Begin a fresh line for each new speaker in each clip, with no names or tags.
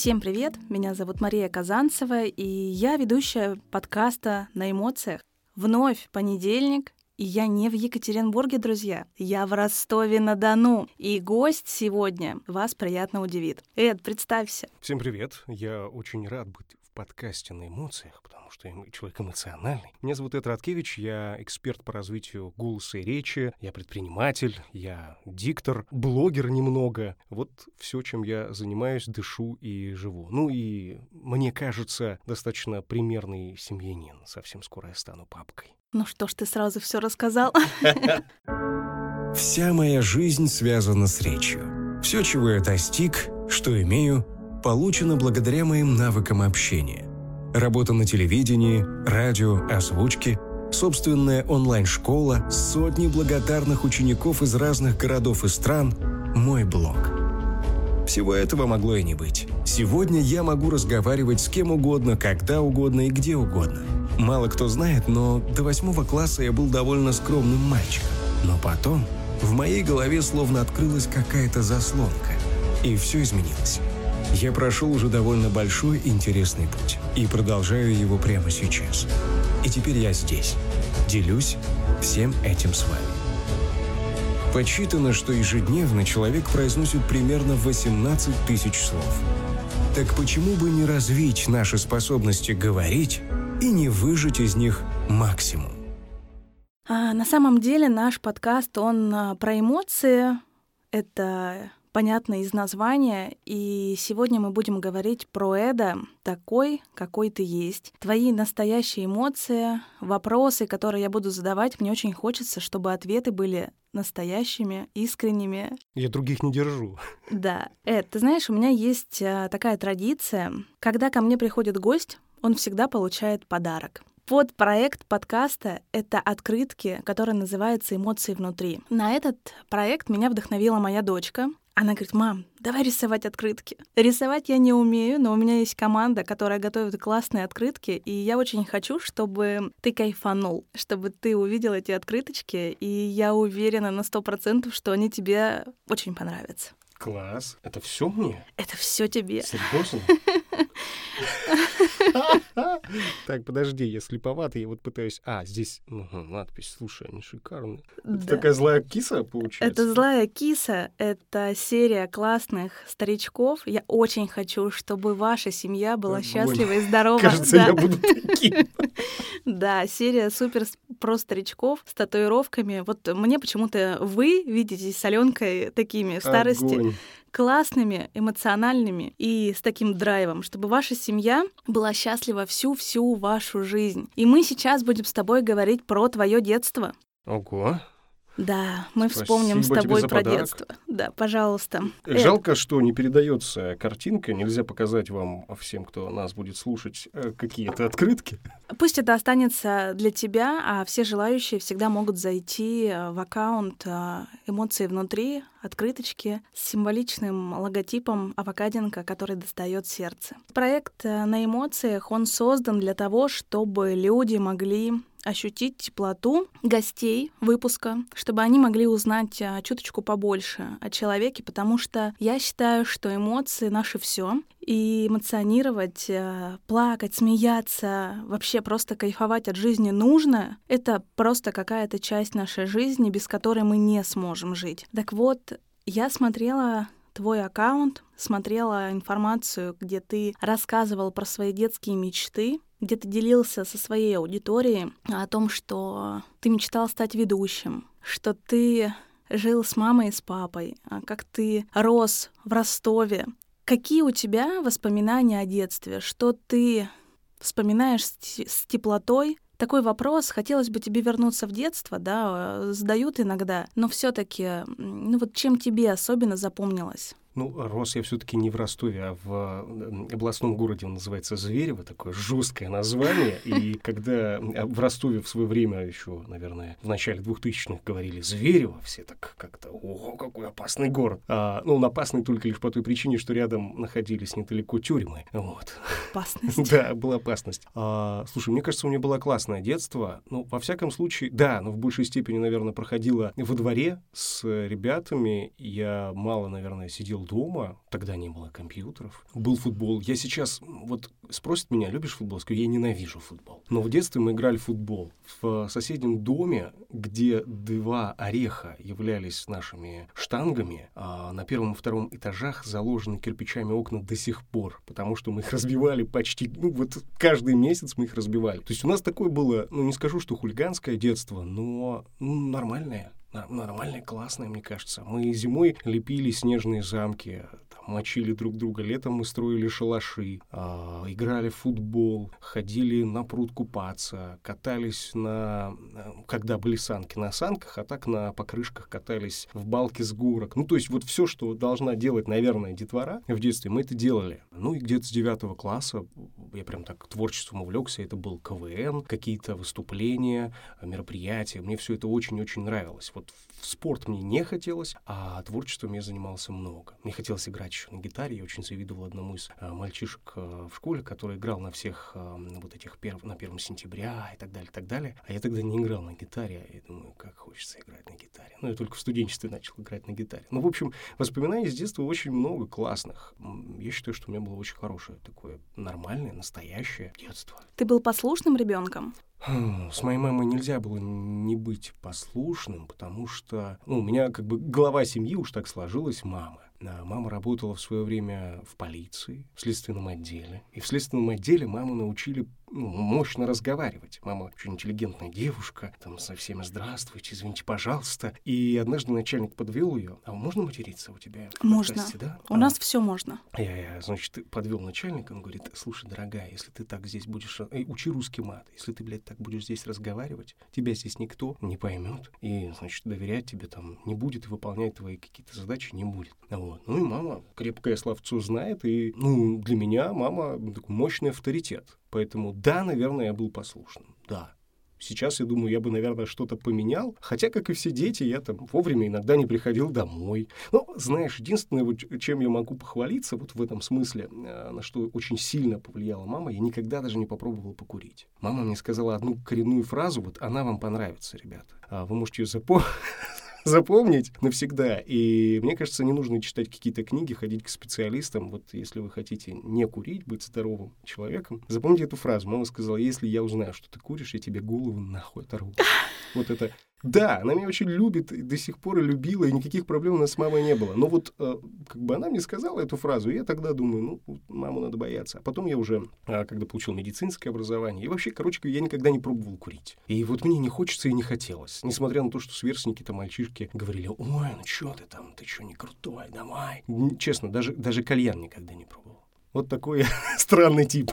Всем привет! Меня зовут Мария Казанцева, и я ведущая подкаста «На эмоциях». Вновь понедельник, и я не в Екатеринбурге, друзья. Я в Ростове-на-Дону. И гость сегодня вас приятно удивит. Эд, представься.
Всем привет. Я очень рад быть в подкасте на эмоциях, потому что я человек эмоциональный. Меня зовут Эд Радкевич, я эксперт по развитию голоса и речи, я предприниматель, я диктор, блогер немного. Вот все, чем я занимаюсь, дышу и живу. Ну и, мне кажется, достаточно примерный семьянин. Совсем скоро я стану папкой.
Ну что ж, ты сразу все рассказал.
Вся моя жизнь связана с речью. Все, чего я достиг, что имею, получено благодаря моим навыкам общения. Работа на телевидении, радио, озвучке, собственная онлайн-школа, сотни благодарных учеников из разных городов и стран, мой блог. Всего этого могло и не быть. Сегодня я могу разговаривать с кем угодно, когда угодно и где угодно. Мало кто знает, но до восьмого класса я был довольно скромным мальчиком. Но потом в моей голове словно открылась какая-то заслонка. И все изменилось. Я прошел уже довольно большой интересный путь и продолжаю его прямо сейчас. И теперь я здесь. Делюсь всем этим с вами. Подсчитано, что ежедневно человек произносит примерно 18 тысяч слов. Так почему бы не развить наши способности говорить и не выжать из них максимум?
А, на самом деле наш подкаст, он а, про эмоции. Это понятно из названия, и сегодня мы будем говорить про Эда такой, какой ты есть. Твои настоящие эмоции, вопросы, которые я буду задавать, мне очень хочется, чтобы ответы были настоящими, искренними.
Я других не держу.
Да. Эд, ты знаешь, у меня есть а, такая традиция. Когда ко мне приходит гость, он всегда получает подарок. Вот проект подкаста — это открытки, которые называются «Эмоции внутри». На этот проект меня вдохновила моя дочка. Она говорит, мам, давай рисовать открытки. Рисовать я не умею, но у меня есть команда, которая готовит классные открытки, и я очень хочу, чтобы ты кайфанул, чтобы ты увидел эти открыточки, и я уверена на сто процентов, что они тебе очень понравятся.
Класс. Это все мне?
Это все тебе.
Серьезно? Так, подожди, я слеповатый, я вот пытаюсь... А, здесь надпись, слушай, они шикарные. Это такая злая киса получается?
Это злая киса, это серия классных старичков. Я очень хочу, чтобы ваша семья была счастлива и здорова.
Кажется, я буду таким.
Да, серия супер про старичков с татуировками. Вот мне почему-то вы видитесь с Аленкой такими в старости классными, эмоциональными и с таким драйвом, чтобы ваша семья была счастлива всю-всю вашу жизнь. И мы сейчас будем с тобой говорить про твое детство.
Ого,
да, мы Спасибо вспомним с тобой про подарок. детство. Да, пожалуйста.
Жалко, что не передается картинка. Нельзя показать вам всем, кто нас будет слушать, э, какие-то открытки.
Пусть это останется для тебя, а все желающие всегда могут зайти э, в аккаунт э, эмоции внутри, открыточки с символичным логотипом авокадинка, который достает сердце. Проект на эмоциях, он создан для того, чтобы люди могли ощутить теплоту гостей выпуска, чтобы они могли узнать а, чуточку побольше о человеке, потому что я считаю, что эмоции наши все, и эмоционировать, а, плакать, смеяться, вообще просто кайфовать от жизни нужно. Это просто какая-то часть нашей жизни, без которой мы не сможем жить. Так вот, я смотрела твой аккаунт, смотрела информацию, где ты рассказывал про свои детские мечты, где ты делился со своей аудиторией о том, что ты мечтал стать ведущим, что ты жил с мамой и с папой, а как ты рос в Ростове. Какие у тебя воспоминания о детстве? Что ты вспоминаешь с теплотой? Такой вопрос, хотелось бы тебе вернуться в детство, да, задают иногда, но все таки ну вот чем тебе особенно запомнилось?
Ну, рос я все-таки не в Ростове, а в областном городе, он называется Зверево, такое жесткое название. И когда а, в Ростове в свое время еще, наверное, в начале 2000-х говорили Зверево, все так как-то, ого, какой опасный город. А, ну, он опасный только лишь по той причине, что рядом находились недалеко тюрьмы. Вот.
Опасность.
Да, была опасность. А, слушай, мне кажется, у меня было классное детство. Ну, во всяком случае, да, но в большей степени, наверное, проходило во дворе с ребятами. Я мало, наверное, сидел сидел дома, тогда не было компьютеров, был футбол. Я сейчас, вот спросят меня, любишь футбол? Скажу, я ненавижу футбол. Но в детстве мы играли в футбол. В соседнем доме, где два ореха являлись нашими штангами, а на первом и втором этажах заложены кирпичами окна до сих пор, потому что мы их разбивали почти, ну вот каждый месяц мы их разбивали. То есть у нас такое было, ну не скажу, что хулиганское детство, но ну, нормальное нормальное, классное, мне кажется. Мы зимой лепили снежные замки, мочили друг друга. Летом мы строили шалаши, э, играли в футбол, ходили на пруд купаться, катались на... Когда были санки на санках, а так на покрышках катались в балке с горок. Ну, то есть вот все, что должна делать, наверное, детвора в детстве, мы это делали. Ну, и где-то с девятого класса я прям так творчеством увлекся. Это был КВН, какие-то выступления, мероприятия. Мне все это очень-очень нравилось. Вот спорт мне не хотелось, а творчеством я занимался много. Мне хотелось играть еще на гитаре. Я очень завидовал одному из а, мальчишек а, в школе, который играл на всех а, вот этих перв... на первом сентября и так далее, и так далее. А я тогда не играл на гитаре. Я думаю, как хочется играть на гитаре. Ну, я только в студенчестве начал играть на гитаре. Ну, в общем, воспоминаний с детства очень много классных. Я считаю, что у меня было очень хорошее такое нормальное, настоящее детство.
Ты был послушным ребенком?
Хм, с моей мамой нельзя было не быть послушным, потому что ну, у меня как бы глава семьи уж так сложилась мама. Мама работала в свое время в полиции, в следственном отделе. И в следственном отделе маму научили мощно разговаривать. Мама очень интеллигентная девушка, там со всеми «здравствуйте», «извините, пожалуйста». И однажды начальник подвел ее. А можно материться у тебя?
Можно. Подкасте, да? У а. нас все можно.
Я, я, значит, подвел начальника, он говорит, слушай, дорогая, если ты так здесь будешь... Эй, учи русский мат. Если ты, блядь, так будешь здесь разговаривать, тебя здесь никто не поймет. И, значит, доверять тебе там не будет, и выполнять твои какие-то задачи не будет. Вот. Ну и мама крепкое словцо знает, и, ну, для меня мама такой мощный авторитет. Поэтому да, наверное, я был послушным. Да. Сейчас, я думаю, я бы, наверное, что-то поменял. Хотя, как и все дети, я там вовремя иногда не приходил домой. Но, знаешь, единственное, вот, чем я могу похвалиться вот в этом смысле, э, на что очень сильно повлияла мама, я никогда даже не попробовал покурить. Мама мне сказала одну коренную фразу, вот она вам понравится, ребята. А вы можете ее запомнить запомнить навсегда. И мне кажется, не нужно читать какие-то книги, ходить к специалистам. Вот если вы хотите не курить, быть здоровым человеком, запомните эту фразу. Мама сказала, если я узнаю, что ты куришь, я тебе голову нахуй оторву. Вот это да, она меня очень любит, и до сих пор и любила, и никаких проблем у нас с мамой не было. Но вот э, как бы она мне сказала эту фразу, и я тогда думаю, ну, маму надо бояться. А потом я уже, э, когда получил медицинское образование, и вообще, короче, я никогда не пробовал курить. И вот мне не хочется и не хотелось. Несмотря на то, что сверстники-то мальчишки говорили, ой, ну что ты там, ты что, не крутой, давай. Честно, даже, даже кальян никогда не пробовал. Вот такой странный тип.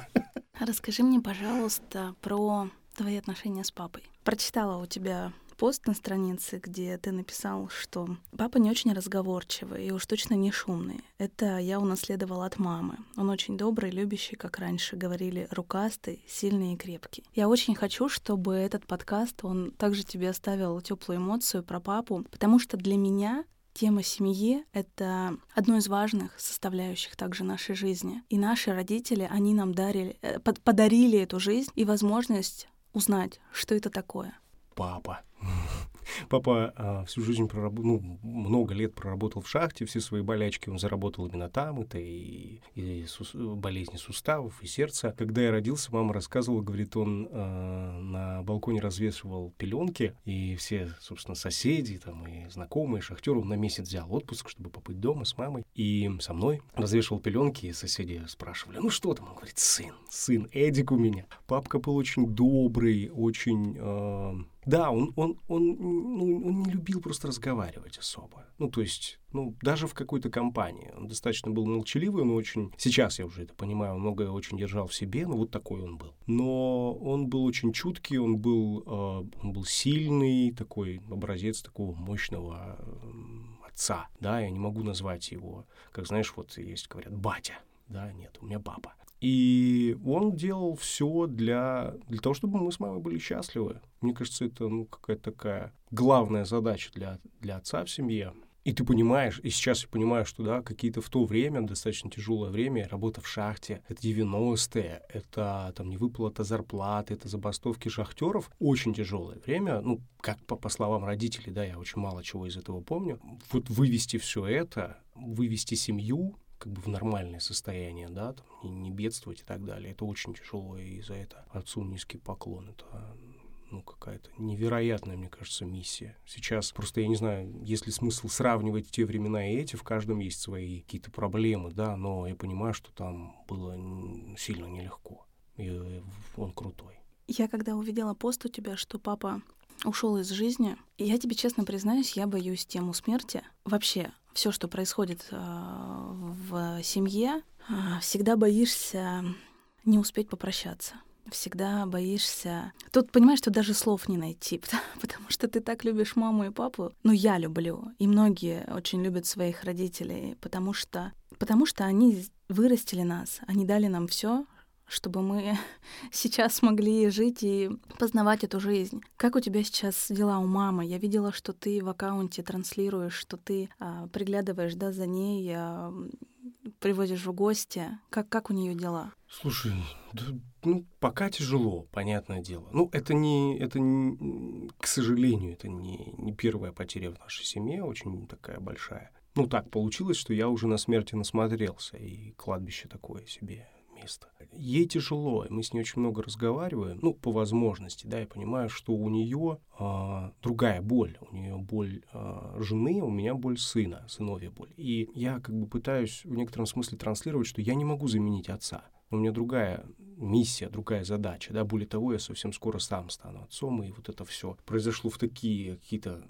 Расскажи мне, пожалуйста, про твои отношения с папой. Прочитала у тебя пост на странице, где ты написал, что папа не очень разговорчивый и уж точно не шумный. Это я унаследовала от мамы. Он очень добрый, любящий, как раньше говорили, рукастый, сильный и крепкий. Я очень хочу, чтобы этот подкаст, он также тебе оставил теплую эмоцию про папу, потому что для меня Тема семьи — это одно из важных составляющих также нашей жизни. И наши родители, они нам дарили, э, подарили эту жизнь и возможность узнать, что это такое.
Папа. Папа а, всю жизнь проработал, ну, много лет проработал в шахте, все свои болячки он заработал именно там, это и, и сус, болезни суставов, и сердца. Когда я родился, мама рассказывала, говорит, он а, на балконе развешивал пеленки, и все, собственно, соседи там и знакомые, шахтеры, он на месяц взял отпуск, чтобы побыть дома с мамой, и со мной развешивал пеленки, и соседи спрашивали, ну что там? Он говорит, сын, сын, Эдик у меня. Папка был очень добрый, очень... Э, да, он, он, он, ну, он не любил просто разговаривать особо. Ну, то есть, ну, даже в какой-то компании. Он достаточно был молчаливый, он очень... Сейчас я уже это понимаю, он многое очень держал в себе, но вот такой он был. Но он был очень чуткий, он был, э, он был сильный, такой образец такого мощного э, отца. Да, я не могу назвать его, как знаешь, вот есть, говорят, батя. Да, нет, у меня папа. И он делал все для, для того, чтобы мы с мамой были счастливы. Мне кажется, это ну, какая-то такая главная задача для, для отца в семье. И ты понимаешь, и сейчас я понимаю, что да, какие-то в то время, достаточно тяжелое время, работа в шахте, это 90-е, это там невыплата зарплаты, это забастовки шахтеров, очень тяжелое время, ну, как по, по словам родителей, да, я очень мало чего из этого помню. Вот вывести все это, вывести семью, как бы в нормальное состояние, да, там, не, не бедствовать и так далее. Это очень тяжело, и за это отцу низкий поклон. Это ну, какая-то невероятная, мне кажется, миссия. Сейчас просто, я не знаю, есть ли смысл сравнивать те времена и эти, в каждом есть свои какие-то проблемы, да, но я понимаю, что там было сильно нелегко, и он крутой.
Я когда увидела пост у тебя, что папа ушел из жизни, я тебе честно признаюсь, я боюсь тему смерти. Вообще, все, что происходит э, в семье, э, всегда боишься не успеть попрощаться всегда боишься. Тут понимаешь, что даже слов не найти, потому что ты так любишь маму и папу. Ну, я люблю. И многие очень любят своих родителей, потому что, потому что они вырастили нас, они дали нам все, чтобы мы сейчас смогли жить и познавать эту жизнь. Как у тебя сейчас дела у мамы? Я видела, что ты в аккаунте транслируешь, что ты а, приглядываешь да, за ней, а, приводишь в гости. Как, как у нее дела?
Слушай, да, ну, пока тяжело, понятное дело. Ну, это не, это не, к сожалению, это не, не первая потеря в нашей семье, очень такая большая. Ну, так получилось, что я уже на смерти насмотрелся, и кладбище такое себе место. Ей тяжело, мы с ней очень много разговариваем, ну, по возможности, да, я понимаю, что у нее а, другая боль, у нее боль а, жены, у меня боль сына, сыновья боль. И я как бы пытаюсь в некотором смысле транслировать, что я не могу заменить отца. У меня другая миссия, другая задача, да, более того, я совсем скоро сам стану отцом, и вот это все произошло в такие какие-то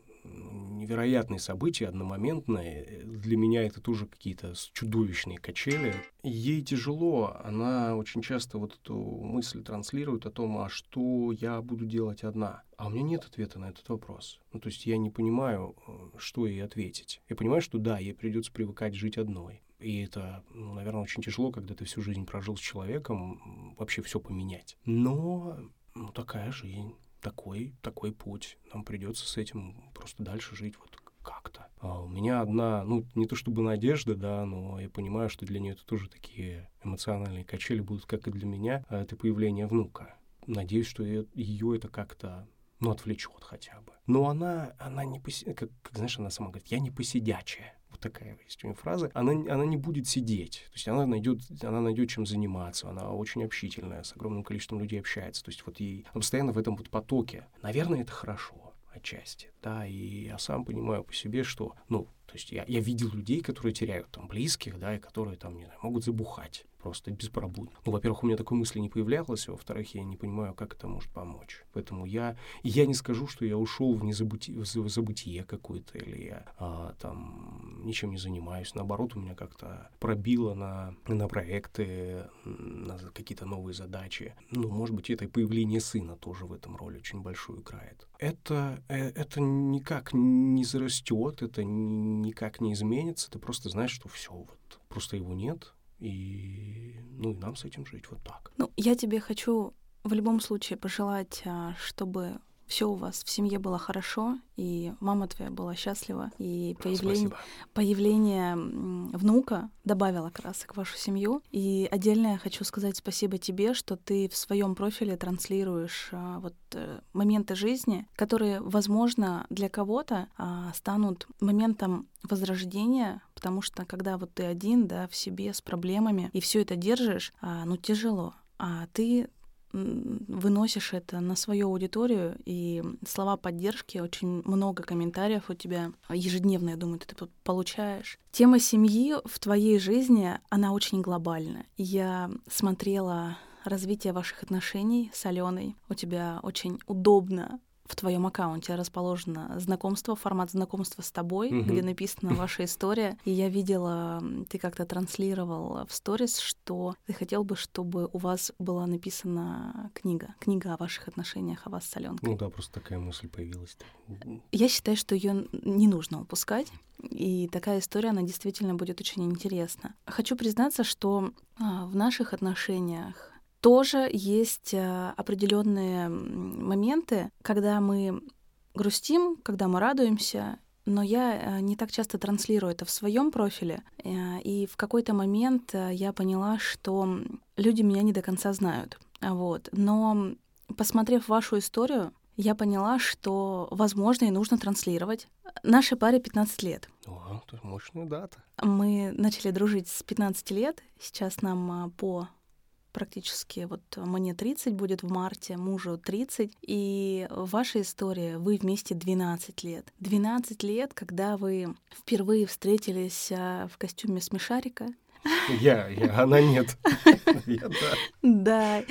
невероятные события, одномоментные. Для меня это тоже какие-то чудовищные качели. Ей тяжело, она очень часто вот эту мысль транслирует о том, а что я буду делать одна. А у меня нет ответа на этот вопрос. Ну, то есть я не понимаю, э, что ей ответить. Я понимаю, что да, ей придется привыкать жить одной. И это, ну, наверное, очень тяжело, когда ты всю жизнь прожил с человеком, вообще все поменять. Но ну, такая жизнь такой, такой путь. Нам придется с этим просто дальше жить вот как-то. А у меня одна, ну, не то чтобы надежда, да, но я понимаю, что для нее это тоже такие эмоциональные качели будут, как и для меня, а это появление внука. Надеюсь, что ее это как-то ну, отвлечет хотя бы. Но она, она не поси... как, как, знаешь, она сама говорит, я не посидячая вот такая есть у нее фраза, она, она не будет сидеть. То есть она найдет, она найдет чем заниматься, она очень общительная, с огромным количеством людей общается. То есть вот ей постоянно в этом вот потоке. Наверное, это хорошо отчасти, да, и я сам понимаю по себе, что, ну, то есть я, я видел людей, которые теряют там близких, да, и которые там, не знаю, могут забухать просто беспробудно. Ну, во-первых, у меня такой мысли не появлялось, а во-вторых, я не понимаю, как это может помочь. Поэтому я, я не скажу, что я ушел в, незабыти, в забытие какое-то, или я а, там ничем не занимаюсь. Наоборот, у меня как-то пробило на, на проекты, на какие-то новые задачи. Ну, может быть, это и появление сына тоже в этом роль очень большую играет. Это, э, это никак не зарастет, это никак не изменится. Ты просто знаешь, что все, вот просто его нет, и, ну, и нам с этим жить вот так.
Ну, я тебе хочу в любом случае пожелать, а, чтобы все у вас в семье было хорошо, и мама твоя была счастлива, и появление, появление внука добавило красок в вашу семью. И отдельно я хочу сказать спасибо тебе, что ты в своем профиле транслируешь а, вот э, моменты жизни, которые, возможно, для кого-то а, станут моментом возрождения, потому что когда вот ты один, да, в себе с проблемами и все это держишь, а, ну тяжело. А ты выносишь это на свою аудиторию, и слова поддержки, очень много комментариев у тебя ежедневно, я думаю, ты получаешь. Тема семьи в твоей жизни, она очень глобальна. Я смотрела развитие ваших отношений с Аленой. У тебя очень удобно в твоем аккаунте расположено знакомство, формат знакомства с тобой, угу. где написана ваша история. И я видела, ты как-то транслировал в сторис, что ты хотел бы, чтобы у вас была написана книга, книга о ваших отношениях, о вас с Аленкой.
Ну да, просто такая мысль появилась.
Я считаю, что ее не нужно упускать. И такая история, она действительно будет очень интересна. Хочу признаться, что а, в наших отношениях тоже есть э, определенные моменты, когда мы грустим, когда мы радуемся, но я не так часто транслирую это в своем профиле. И в какой-то момент я поняла, что люди меня не до конца знают. Вот. Но посмотрев вашу историю, я поняла, что, возможно, и нужно транслировать. Нашей паре 15 лет.
О, это мощная дата.
Мы начали дружить с 15 лет. Сейчас нам по практически вот мне 30 будет в марте, мужу 30. И ваша история, вы вместе 12 лет. 12 лет, когда вы впервые встретились а, в костюме смешарика,
я, я, она нет. Я, да.
Да.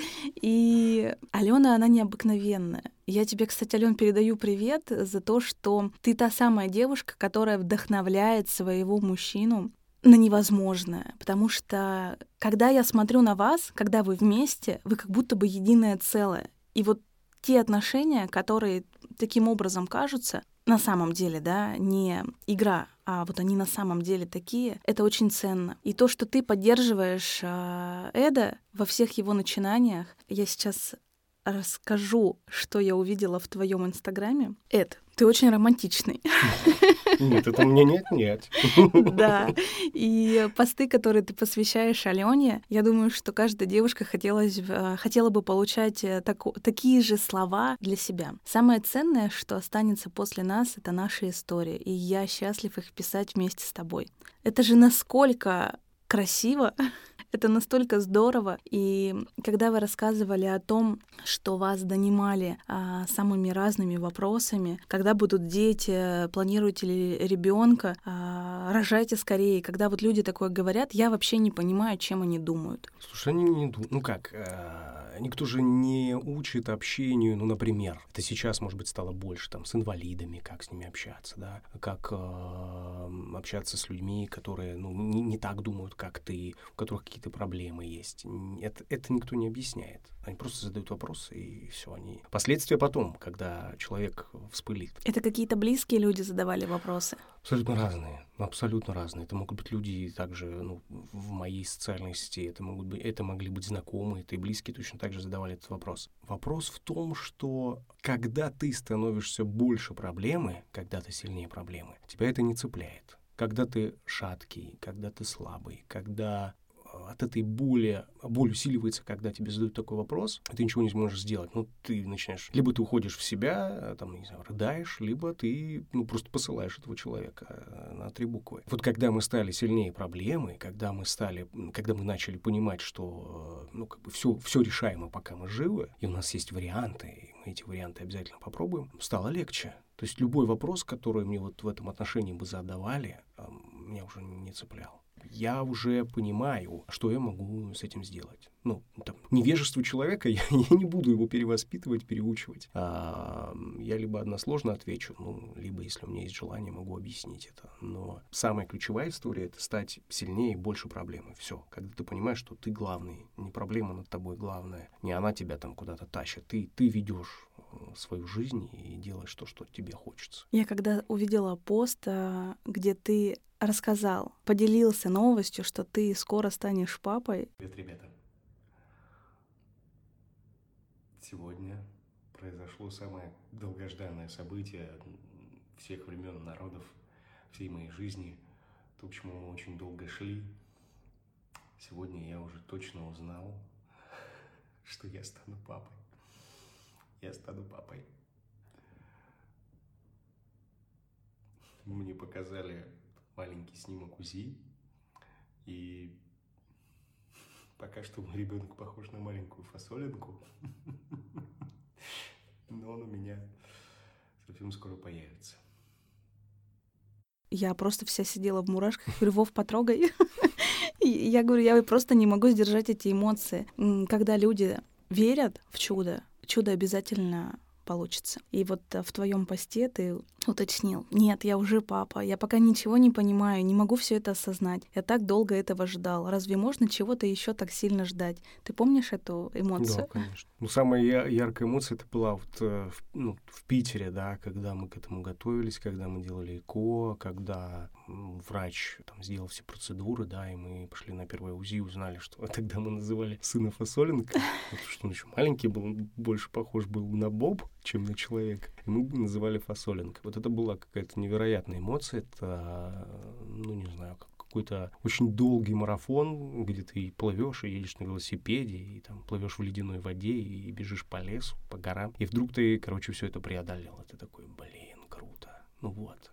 И Алена, она необыкновенная. Я тебе, кстати, Ален, передаю привет за то, что ты та самая девушка, которая вдохновляет своего мужчину на невозможное. Потому что, когда я смотрю на вас, когда вы вместе, вы как будто бы единое целое. И вот те отношения, которые таким образом кажутся, на самом деле, да, не игра, а вот они на самом деле такие, это очень ценно. И то, что ты поддерживаешь э, Эда во всех его начинаниях, я сейчас расскажу, что я увидела в твоем инстаграме. Эд, ты очень романтичный.
Нет, это мне нет, нет.
Да. И посты, которые ты посвящаешь Алене, я думаю, что каждая девушка хотелось, э, хотела бы получать э, тако, такие же слова для себя. Самое ценное, что останется после нас, это наши истории. И я счастлив их писать вместе с тобой. Это же насколько красиво, это настолько здорово. И когда вы рассказывали о том, что вас донимали а, самыми разными вопросами, когда будут дети, планируете ли ребенка, а, рожайте скорее. Когда вот люди такое говорят, я вообще не понимаю, чем они думают.
Слушай, они не думают. Ну как, а, никто же не учит общению, ну, например, это сейчас, может быть, стало больше, там, с инвалидами, как с ними общаться, да, как э, общаться с людьми, которые, ну, не, не так думают, как ты, у которых какие-то проблемы есть. Это, это никто не объясняет. Они просто задают вопросы, и все, они... Последствия потом, когда человек вспылит.
Это какие-то близкие люди задавали вопросы?
Абсолютно разные. Абсолютно разные. Это могут быть люди также ну, в моей социальной сети, это, могут быть, это могли быть знакомые, это и близкие точно так же задавали этот вопрос. Вопрос в том, что когда ты становишься больше проблемы, когда ты сильнее проблемы, тебя это не цепляет. Когда ты шаткий, когда ты слабый, когда от этой боли, боль усиливается, когда тебе задают такой вопрос, и ты ничего не сможешь сделать. Ну, ты начинаешь, либо ты уходишь в себя, там, не знаю, рыдаешь, либо ты, ну, просто посылаешь этого человека на три буквы. Вот когда мы стали сильнее проблемы, когда мы стали, когда мы начали понимать, что, ну, как бы все, все решаемо, пока мы живы, и у нас есть варианты, и мы эти варианты обязательно попробуем, стало легче. То есть любой вопрос, который мне вот в этом отношении бы задавали, меня уже не цеплял я уже понимаю, что я могу с этим сделать. Ну, там, невежество человека, я, я не буду его перевоспитывать, переучивать. А, я либо односложно отвечу, ну, либо, если у меня есть желание, могу объяснить это. Но самая ключевая история — это стать сильнее и больше проблемы. Все. Когда ты понимаешь, что ты главный, не проблема над тобой главная, не она тебя там куда-то тащит, ты, ты ведешь э, свою жизнь и делаешь то, что тебе хочется.
Я когда увидела пост, а, где ты рассказал, поделился новостью, что ты скоро станешь папой.
Привет, ребята. Сегодня произошло самое долгожданное событие всех времен народов, всей моей жизни, то, к чему мы очень долго шли. Сегодня я уже точно узнал, что я стану папой. Я стану папой. Мне показали маленький снимок УЗИ. И пока что мой ребенок похож на маленькую фасолинку. Но он у меня совсем скоро появится.
Я просто вся сидела в мурашках, говорю, Вов, потрогай. Я говорю, я просто не могу сдержать эти эмоции. Когда люди верят в чудо, чудо обязательно получится. И вот э, в твоем посте ты уточнил, нет, я уже папа, я пока ничего не понимаю, не могу все это осознать. Я так долго этого ждал. Разве можно чего-то еще так сильно ждать? Ты помнишь эту эмоцию?
Да, конечно. Ну, самая яркая эмоция это была вот э, ну, в Питере, да, когда мы к этому готовились, когда мы делали ЭКО, когда врач там сделал все процедуры, да, и мы пошли на первое УЗИ, узнали, что тогда мы называли сына фасоленка, потому что он еще маленький был, он больше похож был на Боб, чем на человека. И мы называли фасоленка. Вот это была какая-то невероятная эмоция, это, ну, не знаю, как какой-то очень долгий марафон, где ты плывешь и едешь на велосипеде, и там плывешь в ледяной воде, и бежишь по лесу, по горам, и вдруг ты, короче, все это преодолел. Это такой, блин, круто. Ну вот.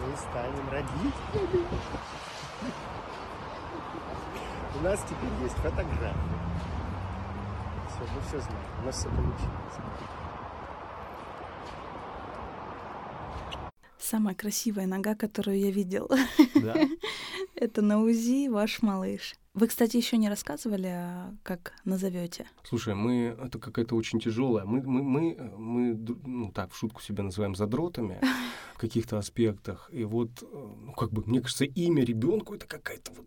Мы станем родителями. У нас теперь есть фотография. Все, мы все знаем. У нас все получилось.
Самая красивая нога, которую я видел.
Да.
Это на УЗИ ваш малыш. Вы, кстати, еще не рассказывали, а как назовете?
Слушай, мы это какая-то очень тяжелая. Мы, мы, мы, мы, ну так, в шутку себя называем задротами в каких-то аспектах. И вот, э, ну, как бы, мне кажется, имя ребенку это какая-то вот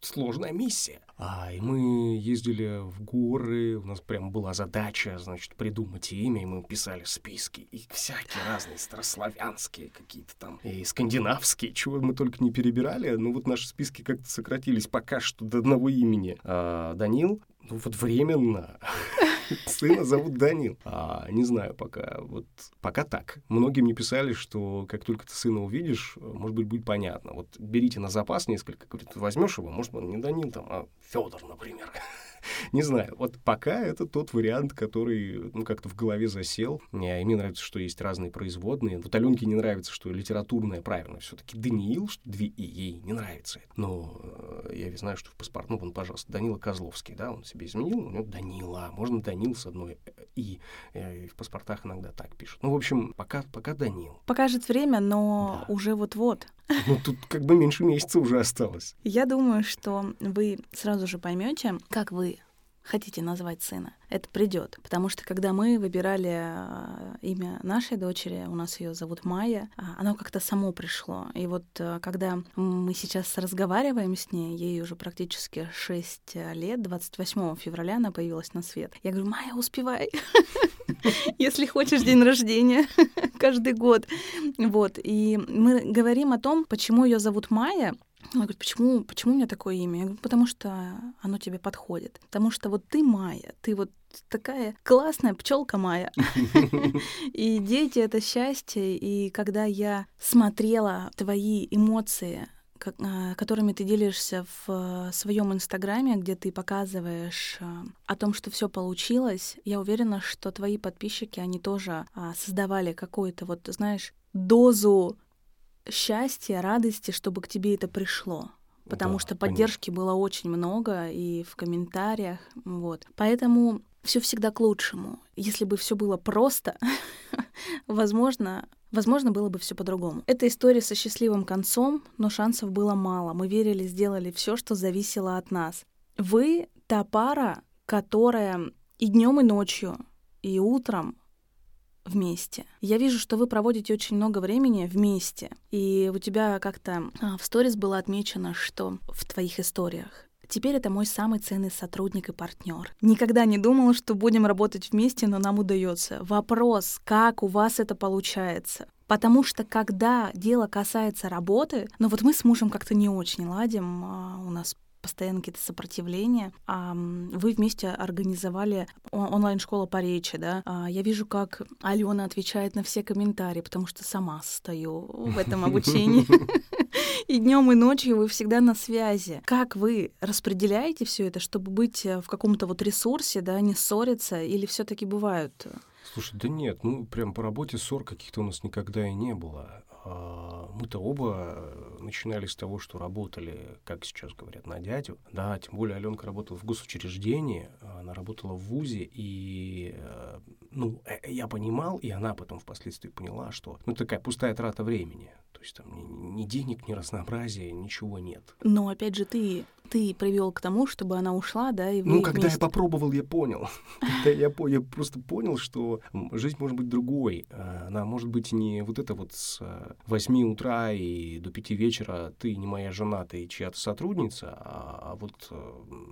сложная миссия. А, и мы ездили в горы, у нас прям была задача, значит, придумать имя, и мы писали списки, и всякие разные, старославянские какие-то там, и скандинавские, чего мы только не перебирали, ну вот наши списки как-то сократились пока что до одного имени. А, Данил, ну вот временно. Сына зовут Данил. А, не знаю пока. Вот пока так. Многие мне писали, что как только ты сына увидишь, может быть, будет понятно. Вот берите на запас несколько. Говорит, возьмешь его, может, он не Данил, там, а Федор, например. Не знаю, вот пока это тот вариант, который, ну, как-то в голове засел. И мне нравится, что есть разные производные. Вот Аленке не нравится, что литературное правильно все таки Даниил, что две И, ей не нравится. Но э, я знаю, что в паспорт, ну, вон, пожалуйста, Данила Козловский, да, он себе изменил, у него Данила, можно Данил с одной э, И. Э, и в паспортах иногда так пишут. Ну, в общем, пока, пока Данил.
Покажет время, но
Да.
уже вот-вот.
Ну, тут как бы меньше месяца уже осталось.
Я думаю, что вы сразу же поймете, как вы хотите назвать сына. Это придет. Потому что когда мы выбирали а, имя нашей дочери, у нас ее зовут Майя, а, оно как-то само пришло. И вот а, когда мы сейчас разговариваем с ней, ей уже практически 6 лет, 28 февраля она появилась на свет. Я говорю, Майя, успевай, если хочешь день рождения каждый год. Вот. И мы говорим о том, почему ее зовут Майя, она говорит, почему, почему у меня такое имя? Я говорю, потому что оно тебе подходит. Потому что вот ты Майя, ты вот такая классная пчелка Майя. И дети — это счастье. И когда я смотрела твои эмоции, а, которыми ты делишься в своем инстаграме, где ты показываешь а, о том, что все получилось, я уверена, что твои подписчики, они тоже а, создавали какую-то вот, знаешь, дозу счастья, радости, чтобы к тебе это пришло. Потому
Да,
что
конечно.
поддержки было очень много и в комментариях. Вот. Поэтому все всегда к лучшему. Если бы все было просто, возможно, возможно, было бы все по-другому. Это история со счастливым концом, но шансов было мало. Мы верили, сделали все, что зависело от нас. Вы та пара, которая и днем, и ночью, и утром вместе. Я вижу, что вы проводите очень много времени вместе. И у тебя как-то а, в сторис было отмечено, что в твоих историях Теперь это мой самый ценный сотрудник и партнер. Никогда не думала, что будем работать вместе, но нам удается. Вопрос, как у вас это получается? Потому что когда дело касается работы, ну вот мы с мужем как-то не очень ладим, а, у нас постоянно какие-то сопротивления. А вы вместе организовали онлайн-школу по речи, да? А, Я вижу, как Алена отвечает на все комментарии, потому что сама стою в этом обучении. И днем, и ночью вы всегда на связи. Как вы распределяете все это, чтобы быть э, в каком-то вот ресурсе, да, не ссориться, или все-таки бывают? э,
Слушай, да нет, ну прям по работе ссор каких-то у нас никогда и не было. А, Мы-то оба э, начинали с того, что работали, как сейчас говорят, на дядю. Да, тем более Аленка работала в госучреждении, она работала в ВУЗе, и, э, ну, э, я понимал, и она потом впоследствии поняла, что, ну, такая пустая трата времени. То есть там ни, ни денег, ни разнообразия, ничего нет.
Но опять же, ты, ты привел к тому, чтобы она ушла, да, и
Ну, когда я
вместе-
попробовал, я понял. Когда я, я просто понял, что жизнь может быть другой. Она может быть не вот это вот с э, 8 утра и до 5 вечера ты не моя жена, ты чья-то сотрудница, а, а вот,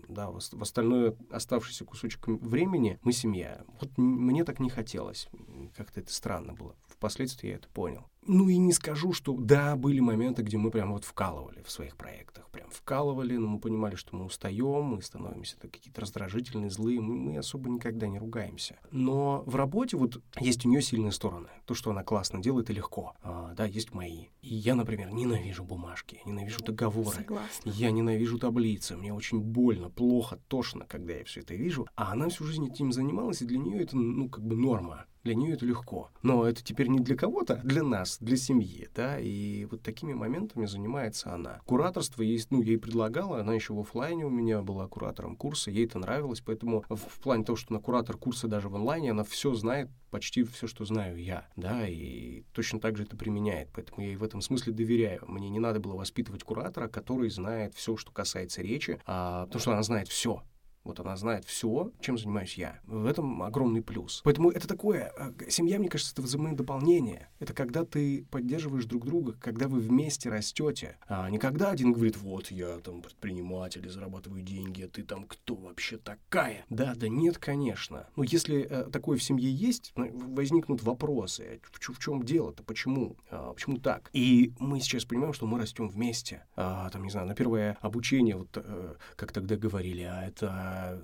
да, в в остальное оставшийся кусочек времени мы семья. Вот мне так не хотелось. Как-то это странно было. Впоследствии я это понял. ну и не скажу, что да, были моменты, где мы прям вот вкалывали в своих проектах. Прям вкалывали, но мы понимали, что мы устаем, мы становимся какие-то раздражительные, злые, мы, мы особо никогда не ругаемся. Но в работе вот есть у нее сильные стороны. То, что она классно делает и легко. А, да, есть мои. И я, например, ненавижу бумажки, ненавижу договоры.
Согласна.
Я ненавижу таблицы. Мне очень больно, плохо, тошно, когда я все это вижу. А она всю жизнь этим занималась, и для нее это, ну, как бы норма это легко. Но это теперь не для кого-то, а для нас, для семьи, да, и вот такими моментами занимается она. Кураторство есть, ну, ей предлагала, она еще в офлайне у меня была куратором курса, ей это нравилось, поэтому в плане того, что она куратор курса даже в онлайне, она все знает, почти все, что знаю я, да, и точно так же это применяет, поэтому я ей в этом смысле доверяю. Мне не надо было воспитывать куратора, который знает все, что касается речи, а, потому что она знает все, вот она знает все, чем занимаюсь я. В этом огромный плюс. Поэтому это такое... Э, семья, мне кажется, это взаимодополнение. Это когда ты поддерживаешь друг друга, когда вы вместе растете. А не когда один говорит, вот я там предприниматель зарабатываю деньги, а ты там кто вообще такая? Да, да нет, конечно. Но если э, такое в семье есть, возникнут вопросы. В, в чем дело-то? Почему? А, почему так? И мы сейчас понимаем, что мы растем вместе. А, там, не знаю, на первое обучение, вот э, как тогда говорили, а это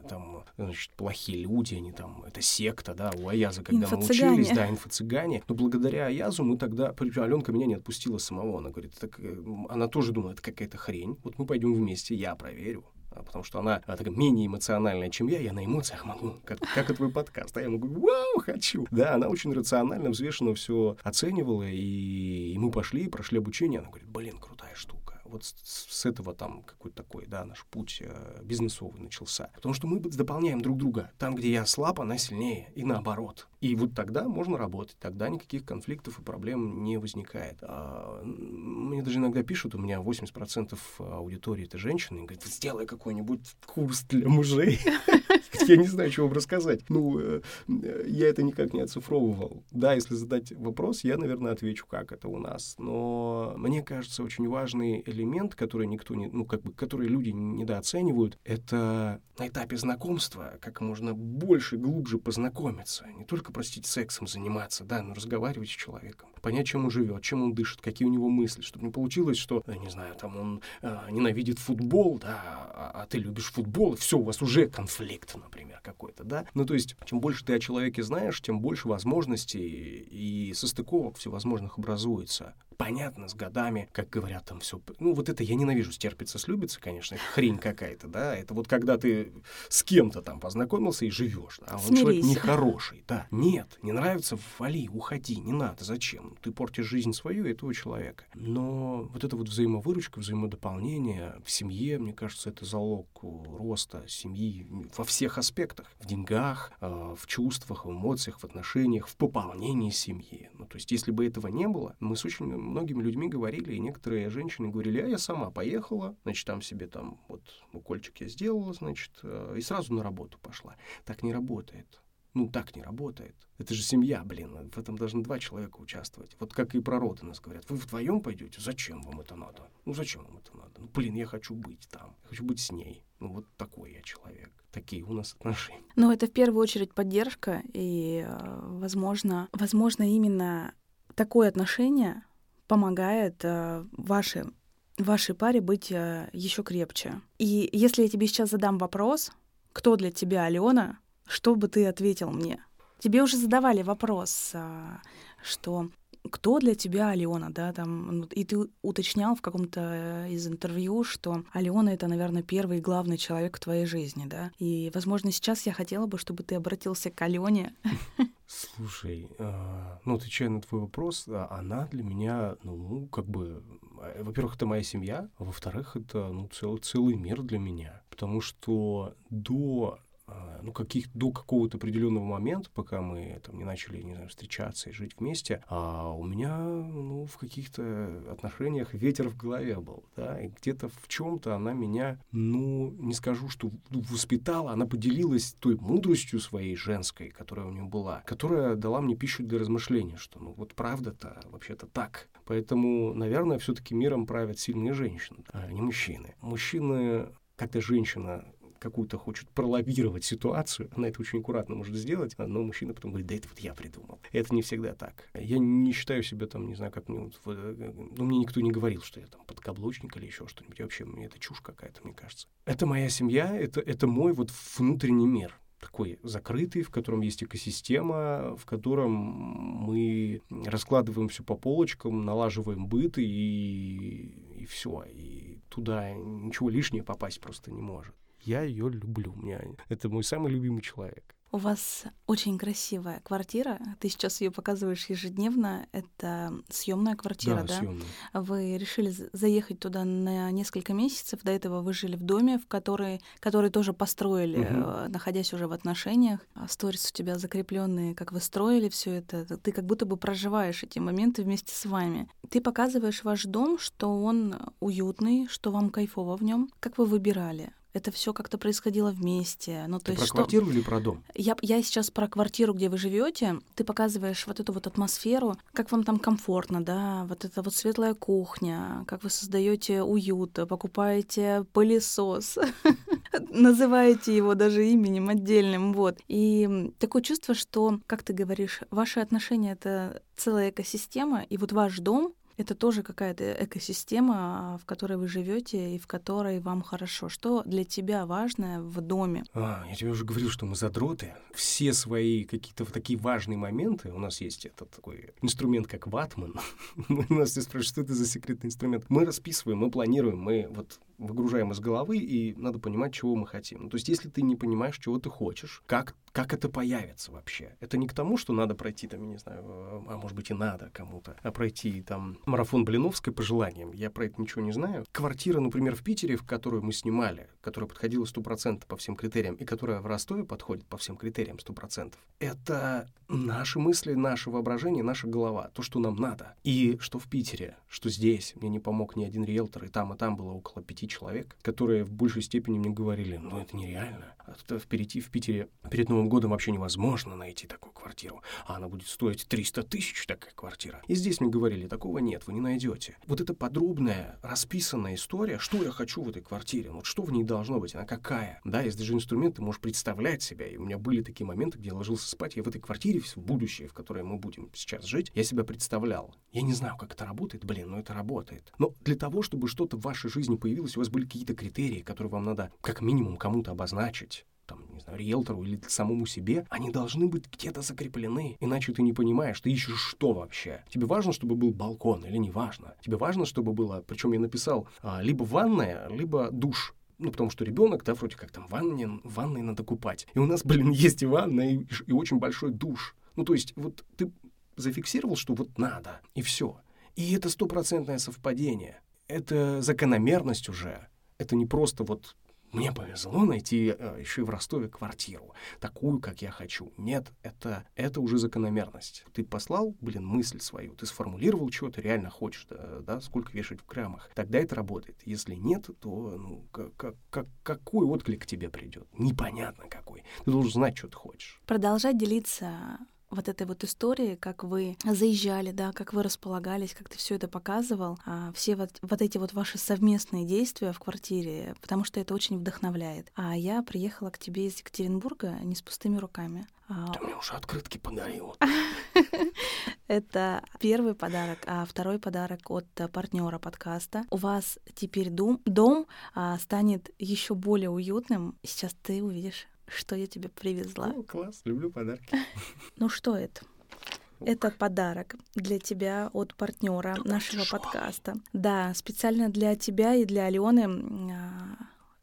там, значит, плохие люди, они там, это секта, да, у Аяза, когда мы учились, да, инфо-цыгане. Но благодаря Аязу мы тогда, Аленка меня не отпустила самого, она говорит, так, э, она тоже думает, это какая-то хрень, вот мы пойдем вместе, я проверю, а, потому что она а, такая менее эмоциональная, чем я, я на эмоциях могу, как, как и твой подкаст, а я могу, вау, хочу. Да, она очень рационально, взвешенно все оценивала, и, и мы пошли, прошли обучение, она говорит, блин, крутая штука вот с, этого там какой-то такой, да, наш путь э, бизнесовый начался. Потому что мы дополняем друг друга. Там, где я слаб, она сильнее, и наоборот. И вот тогда можно работать, тогда никаких конфликтов и проблем не возникает. А, мне даже иногда пишут, у меня 80% аудитории это женщины, и говорят, сделай какой-нибудь курс для мужей. Я не знаю, чего вам рассказать. Ну, э, я это никак не оцифровывал. Да, если задать вопрос, я, наверное, отвечу, как это у нас. Но мне кажется, очень важный элемент, который никто не, ну, как бы, который люди недооценивают, это на этапе знакомства как можно больше, глубже познакомиться. Не только, простите, сексом заниматься, да, но разговаривать с человеком понять, чем он живет, чем он дышит, какие у него мысли, чтобы не получилось, что, я не знаю, там он э, ненавидит футбол, да, а, а ты любишь футбол, и все, у вас уже конфликт, например, какой-то, да. Ну, то есть, чем больше ты о человеке знаешь, тем больше возможностей и состыковок всевозможных образуется понятно с годами, как говорят там все. Ну, вот это я ненавижу, стерпится, слюбится, конечно, это хрень какая-то, да. Это вот когда ты с кем-то там познакомился и живешь, а он Смирись. человек нехороший, да. Нет, не нравится, вали, уходи, не надо, зачем? Ты портишь жизнь свою и этого человека. Но вот эта вот взаимовыручка, взаимодополнение в семье, мне кажется, это залог роста семьи во всех аспектах. В деньгах, э, в чувствах, в эмоциях, в отношениях, в пополнении семьи. Ну, то есть, если бы этого не было, мы с очень многими людьми говорили, и некоторые женщины говорили, а я сама поехала, значит, там себе там вот укольчик я сделала, значит, э, и сразу на работу пошла. Так не работает. Ну, так не работает. Это же семья, блин. В этом должны два человека участвовать. Вот как и про роды нас говорят. Вы вдвоем пойдете? Зачем вам это надо? Ну, зачем вам это надо? Ну, блин, я хочу быть там. Я хочу быть с ней. Ну, вот такой я человек. Такие у нас отношения.
Ну, это в первую очередь поддержка. И, э, возможно, возможно, именно такое отношение помогает э, вашей, вашей паре быть э, еще крепче. И если я тебе сейчас задам вопрос, кто для тебя Алена, что бы ты ответил мне? Тебе уже задавали вопрос, э, что кто для тебя Алена, да, там, и ты уточнял в каком-то из интервью, что Алена — это, наверное, первый и главный человек в твоей жизни, да, и, возможно, сейчас я хотела бы, чтобы ты обратился к Алене
Слушай, э, ну, отвечая на твой вопрос, а, она для меня, ну, как бы, э, во-первых, это моя семья, а во-вторых, это, ну, целый, целый мир для меня. Потому что до а, ну, каких, до какого-то определенного момента, пока мы там не начали, не знаю, встречаться и жить вместе, а у меня, ну, в каких-то отношениях ветер в голове был, да, и где-то в чем-то она меня, ну, не скажу, что воспитала, она поделилась той мудростью своей женской, которая у нее была, которая дала мне пищу для размышления, что, ну, вот правда-то вообще-то так. Поэтому, наверное, все-таки миром правят сильные женщины, а не мужчины. Мужчины, когда женщина какую-то хочет пролоббировать ситуацию, она это очень аккуратно может сделать, но мужчина потом говорит, да это вот я придумал. Это не всегда так. Я не считаю себя там, не знаю, как мне, вот, э, ну, мне никто не говорил, что я там подкаблучник или еще что-нибудь. Вообще, мне это чушь какая-то, мне кажется. Это моя семья, это, это мой вот внутренний мир такой закрытый, в котором есть экосистема, в котором мы раскладываем все по полочкам, налаживаем быт и, и все. И туда ничего лишнего попасть просто не может. Я ее люблю. Меня... Это мой самый любимый человек.
У вас очень красивая квартира. Ты сейчас ее показываешь ежедневно. Это съемная квартира, да?
да? Съемная.
Вы решили заехать туда на несколько месяцев. До этого вы жили в доме, в который, который тоже построили, угу. находясь уже в отношениях. А сторис у тебя закрепленные, как вы строили все это. Ты как будто бы проживаешь эти моменты вместе с вами. Ты показываешь ваш дом, что он уютный, что вам кайфово в нем. Как вы выбирали? Это все как-то происходило вместе. Ну, то
Ты
есть
про
что...
квартиру или про дом?
Я, я сейчас про квартиру, где вы живете. Ты показываешь вот эту вот атмосферу, как вам там комфортно, да, вот эта вот светлая кухня, как вы создаете уют, покупаете пылесос, называете его даже именем отдельным, вот. И такое чувство, что, как ты говоришь, ваши отношения — это целая экосистема, и вот ваш дом это тоже какая-то экосистема, в которой вы живете и в которой вам хорошо. Что для тебя важное в доме?
А, я тебе уже говорил, что мы задроты. Все свои какие-то такие важные моменты, у нас есть этот такой инструмент, как ватман. У нас все спрашивают, что это за секретный инструмент. Мы расписываем, мы планируем, мы вот выгружаем из головы, и надо понимать, чего мы хотим. То есть, если ты не понимаешь, чего ты хочешь, как, как это появится вообще? Это не к тому, что надо пройти, там, я не знаю, а может быть и надо кому-то, а пройти там марафон Блиновской по желаниям. Я про это ничего не знаю. Квартира, например, в Питере, в которую мы снимали, которая подходила 100% по всем критериям, и которая в Ростове подходит по всем критериям 100%, это наши мысли, наше воображение, наша голова, то, что нам надо. И что в Питере, что здесь. Мне не помог ни один риэлтор, и там, и там было около пяти человек, которые в большей степени мне говорили, ну это нереально. Впереди в Питере перед Новым годом вообще невозможно найти такую квартиру, а она будет стоить 300 тысяч, такая квартира. И здесь мне говорили, такого нет, вы не найдете. Вот эта подробная, расписанная история, что я хочу в этой квартире, вот что в ней должно быть, она какая. Да, есть даже инструмент, ты можешь представлять себя. И у меня были такие моменты, где я ложился спать, я в этой квартире, в будущее, в которой мы будем сейчас жить, я себя представлял. Я не знаю, как это работает, блин, но это работает. Но для того, чтобы что-то в вашей жизни появилось, у вас были какие-то критерии, которые вам надо как минимум кому-то обозначить там, не знаю, риэлтору или самому себе, они должны быть где-то закреплены. Иначе ты не понимаешь, ты ищешь что вообще. Тебе важно, чтобы был балкон или не важно? Тебе важно, чтобы было, причем я написал, а, либо ванная, либо душ. Ну, потому что ребенок, да, вроде как там ванне, ванной надо купать. И у нас, блин, есть и ванная, и, и очень большой душ. Ну, то есть, вот ты зафиксировал, что вот надо, и все. И это стопроцентное совпадение. Это закономерность уже. Это не просто вот мне повезло найти э, еще и в Ростове квартиру, такую, как я хочу. Нет, это, это уже закономерность. Ты послал, блин, мысль свою, ты сформулировал, чего ты реально хочешь, да, да, сколько вешать в крамах. Тогда это работает. Если нет, то ну, как, как, какой отклик к тебе придет? Непонятно какой. Ты должен знать, что ты хочешь.
Продолжать делиться вот этой вот истории, как вы заезжали, да, как вы располагались, как ты все это показывал, а, все вот, вот эти вот ваши совместные действия в квартире, потому что это очень вдохновляет. А я приехала к тебе из Екатеринбурга не с пустыми руками.
А, ты мне уже открытки подарил.
Это первый подарок, а второй подарок от партнера подкаста. У вас теперь дом, дом а, станет еще более уютным. Сейчас ты увидишь что я тебе привезла.
О, класс, люблю подарки.
Ну что это? Это подарок для тебя от партнера нашего подкаста. Да, специально для тебя и для Алены а,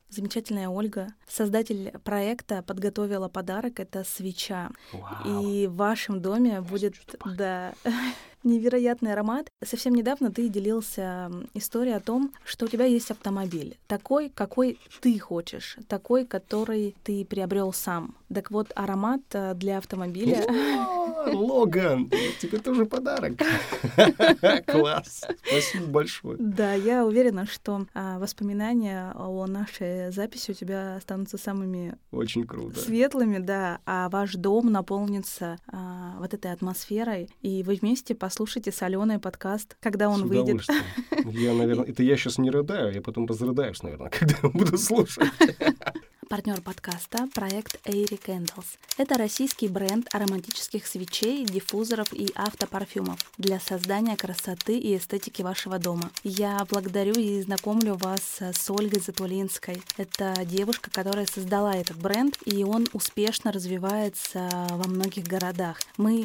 замечательная Ольга, создатель проекта, подготовила подарок. Это свеча.
Вау.
И в вашем доме будет, да, невероятный аромат. Совсем недавно ты делился историей о том, что у тебя есть автомобиль. Такой, какой ты хочешь. Такой, который ты приобрел сам. Так вот, аромат э, для автомобиля...
Логан, тебе тоже подарок. Класс, спасибо большое.
Да, я уверена, что а, воспоминания о нашей записи у тебя останутся самыми
очень круто
светлыми, да, а ваш дом наполнится а, вот этой атмосферой, и вы вместе послушайте соленый подкаст, когда он
С
выйдет.
Я, наверное, это я сейчас не рыдаю, я потом разрыдаюсь, наверное, когда буду слушать.
Партнер подкаста – проект Airy Candles. Это российский бренд ароматических свечей, диффузоров и автопарфюмов для создания красоты и эстетики вашего дома. Я благодарю и знакомлю вас с Ольгой Затулинской. Это девушка, которая создала этот бренд, и он успешно развивается во многих городах. Мы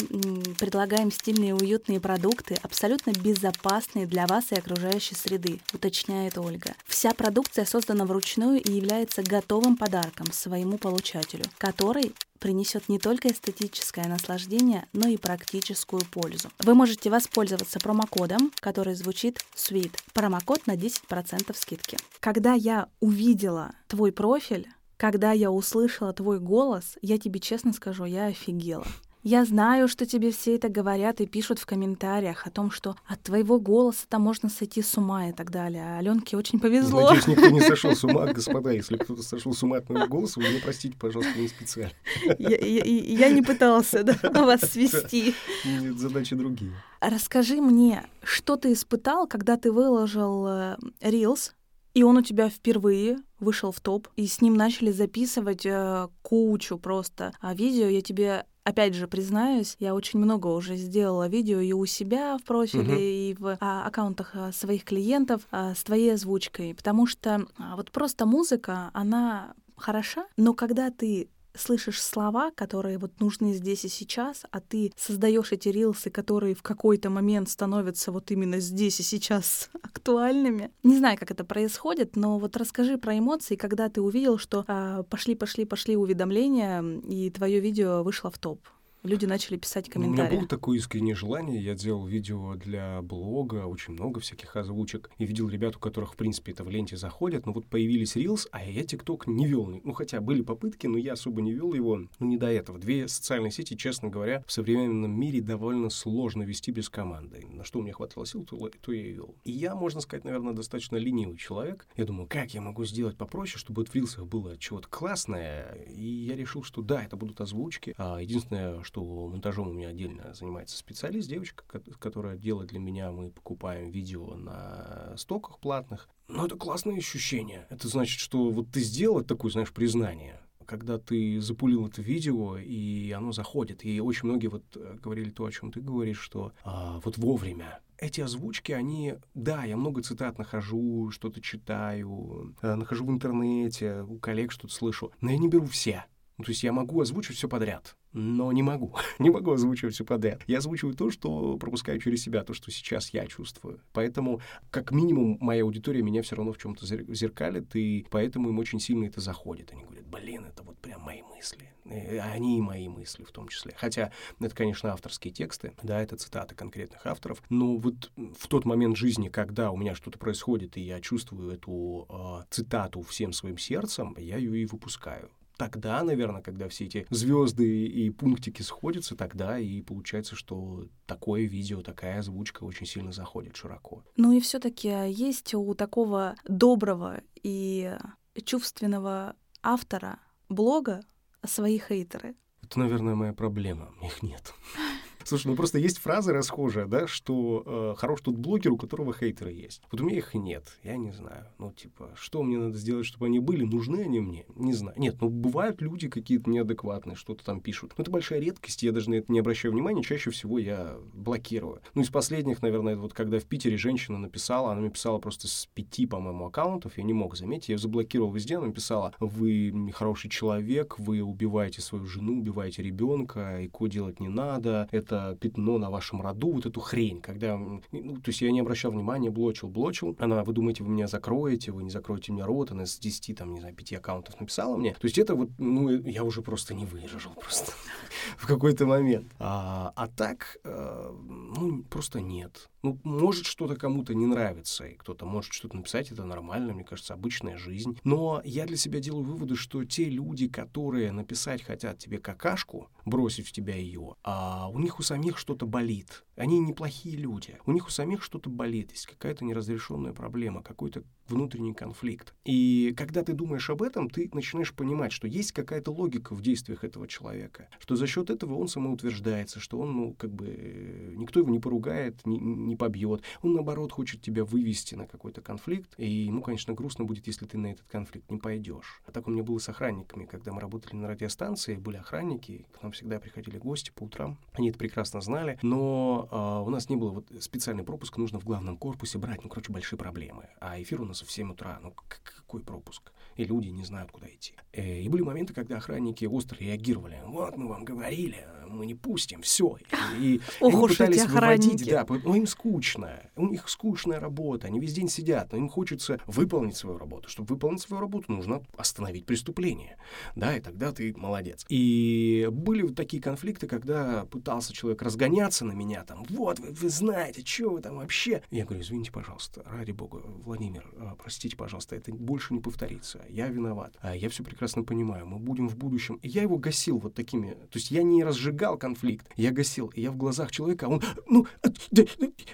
предлагаем стильные и уютные продукты, абсолютно безопасные для вас и окружающей среды, уточняет Ольга. Вся продукция создана вручную и является готовым подарком подарком своему получателю, который принесет не только эстетическое наслаждение, но и практическую пользу. Вы можете воспользоваться промокодом, который звучит SWEET. Промокод на 10% скидки. Когда я увидела твой профиль, когда я услышала твой голос, я тебе честно скажу, я офигела. Я знаю, что тебе все это говорят и пишут в комментариях о том, что от твоего голоса-то можно сойти с ума и так далее. А Аленке очень повезло.
Надеюсь, никто не сошел с ума, господа. Если кто-то сошел с ума от моего голоса, вы меня простите, пожалуйста, не специально.
Я, я, я не пытался да, вас свести.
Нет, задачи другие.
Расскажи мне, что ты испытал, когда ты выложил э, Reels, и он у тебя впервые вышел в топ, и с ним начали записывать э, кучу просто а видео. Я тебе опять же, признаюсь, я очень много уже сделала видео и у себя в профиле, uh-huh. и в а, аккаунтах а, своих клиентов а, с твоей озвучкой, потому что а, вот просто музыка, она хороша, но когда ты слышишь слова, которые вот нужны здесь и сейчас, а ты создаешь эти рилсы, которые в какой-то момент становятся вот именно здесь и сейчас актуальными. Не знаю, как это происходит, но вот расскажи про эмоции, когда ты увидел, что а, пошли, пошли, пошли уведомления, и твое видео вышло в топ люди начали писать комментарии.
У меня было такое искреннее желание. Я делал видео для блога, очень много всяких озвучек. И видел ребят, у которых, в принципе, это в ленте заходят. Но вот появились Reels, а я ТикТок не вел. Ну, хотя были попытки, но я особо не вел его. Ну, не до этого. Две социальные сети, честно говоря, в современном мире довольно сложно вести без команды. На что у меня хватало сил, то, то я и вел. И я, можно сказать, наверное, достаточно ленивый человек. Я думаю, как я могу сделать попроще, чтобы в Рилсах было чего-то классное. И я решил, что да, это будут озвучки. А единственное, что что монтажом у меня отдельно занимается специалист, девочка, которая делает для меня, мы покупаем видео на стоках платных. Но это классное ощущение. Это значит, что вот ты сделал такое, знаешь, признание, когда ты запулил это видео, и оно заходит. И очень многие вот э, говорили то, о чем ты говоришь, что а, вот вовремя. Эти озвучки, они, да, я много цитат нахожу, что-то читаю, э, нахожу в интернете, у коллег что-то слышу, но я не беру все. Ну, то есть я могу озвучить все подряд но не могу. не могу озвучивать все подряд. Я озвучиваю то, что пропускаю через себя, то, что сейчас я чувствую. Поэтому, как минимум, моя аудитория меня все равно в чем-то зеркалит, и поэтому им очень сильно это заходит. Они говорят, блин, это вот прям мои мысли. И они и мои мысли в том числе. Хотя это, конечно, авторские тексты, да, это цитаты конкретных авторов. Но вот в тот момент жизни, когда у меня что-то происходит, и я чувствую эту э, цитату всем своим сердцем, я ее и выпускаю тогда, наверное, когда все эти звезды и пунктики сходятся, тогда и получается, что такое видео, такая озвучка очень сильно заходит широко.
Ну и все-таки есть у такого доброго и чувственного автора блога свои хейтеры.
Это, наверное, моя проблема. Их нет. Слушай, ну просто есть фраза расхожая, да, что э, хорош тот блогер, у которого хейтеры есть. Вот у меня их нет, я не знаю. Ну, типа, что мне надо сделать, чтобы они были? Нужны они мне? Не знаю. Нет, ну бывают люди какие-то неадекватные, что-то там пишут. Но это большая редкость, я даже на это не обращаю внимания. Чаще всего я блокирую. Ну, из последних, наверное, вот когда в Питере женщина написала, она мне писала просто с пяти, по-моему, аккаунтов, я не мог заметить, я ее заблокировал везде, она написала, вы хороший человек, вы убиваете свою жену, убиваете ребенка, ИКО делать не надо, это это пятно на вашем роду, вот эту хрень, когда, ну, то есть я не обращал внимания, блочил, блочил, она, вы думаете, вы меня закроете, вы не закроете мне рот, она с 10, там, не знаю, 5 аккаунтов написала мне, то есть это вот, ну, я уже просто не выдержал просто в какой-то момент. А, а так, э, ну, просто нет. Ну, может что-то кому-то не нравится, и кто-то может что-то написать, это нормально, мне кажется, обычная жизнь. Но я для себя делаю выводы, что те люди, которые написать хотят тебе какашку, бросить в тебя ее, а у них у самих что-то болит. Они неплохие люди. У них у самих что-то болит, есть какая-то неразрешенная проблема, какой-то внутренний конфликт. И когда ты думаешь об этом, ты начинаешь понимать, что есть какая-то логика в действиях этого человека, что за счет этого он самоутверждается, что он, ну, как бы, никто его не поругает, не не побьет. Он, наоборот, хочет тебя вывести на какой-то конфликт, и ему, конечно, грустно будет, если ты на этот конфликт не пойдешь. А так у меня было с охранниками. Когда мы работали на радиостанции, были охранники, к нам всегда приходили гости по утрам. Они это прекрасно знали, но э, у нас не было вот специальный пропуск, нужно в главном корпусе брать, ну, короче, большие проблемы. А эфир у нас в 7 утра, ну, какой пропуск? И люди не знают, куда идти. Э, и были моменты, когда охранники остро реагировали. Вот мы вам говорили, мы не пустим, все. И, и
Ох
они пытались выводить, да, ну им скучно, у них скучная работа, они весь день сидят, но им хочется выполнить свою работу. Чтобы выполнить свою работу, нужно остановить преступление, да, и тогда ты молодец. И были вот такие конфликты, когда пытался человек разгоняться на меня, там, вот, вы, вы знаете, что вы там вообще. Я говорю, извините, пожалуйста, ради бога, Владимир, а, простите, пожалуйста, это больше не повторится, я виноват, а я все прекрасно понимаю, мы будем в будущем. И я его гасил вот такими, то есть я не разжигал конфликт, я гасил, и я в глазах человека, а он, ну, э, да,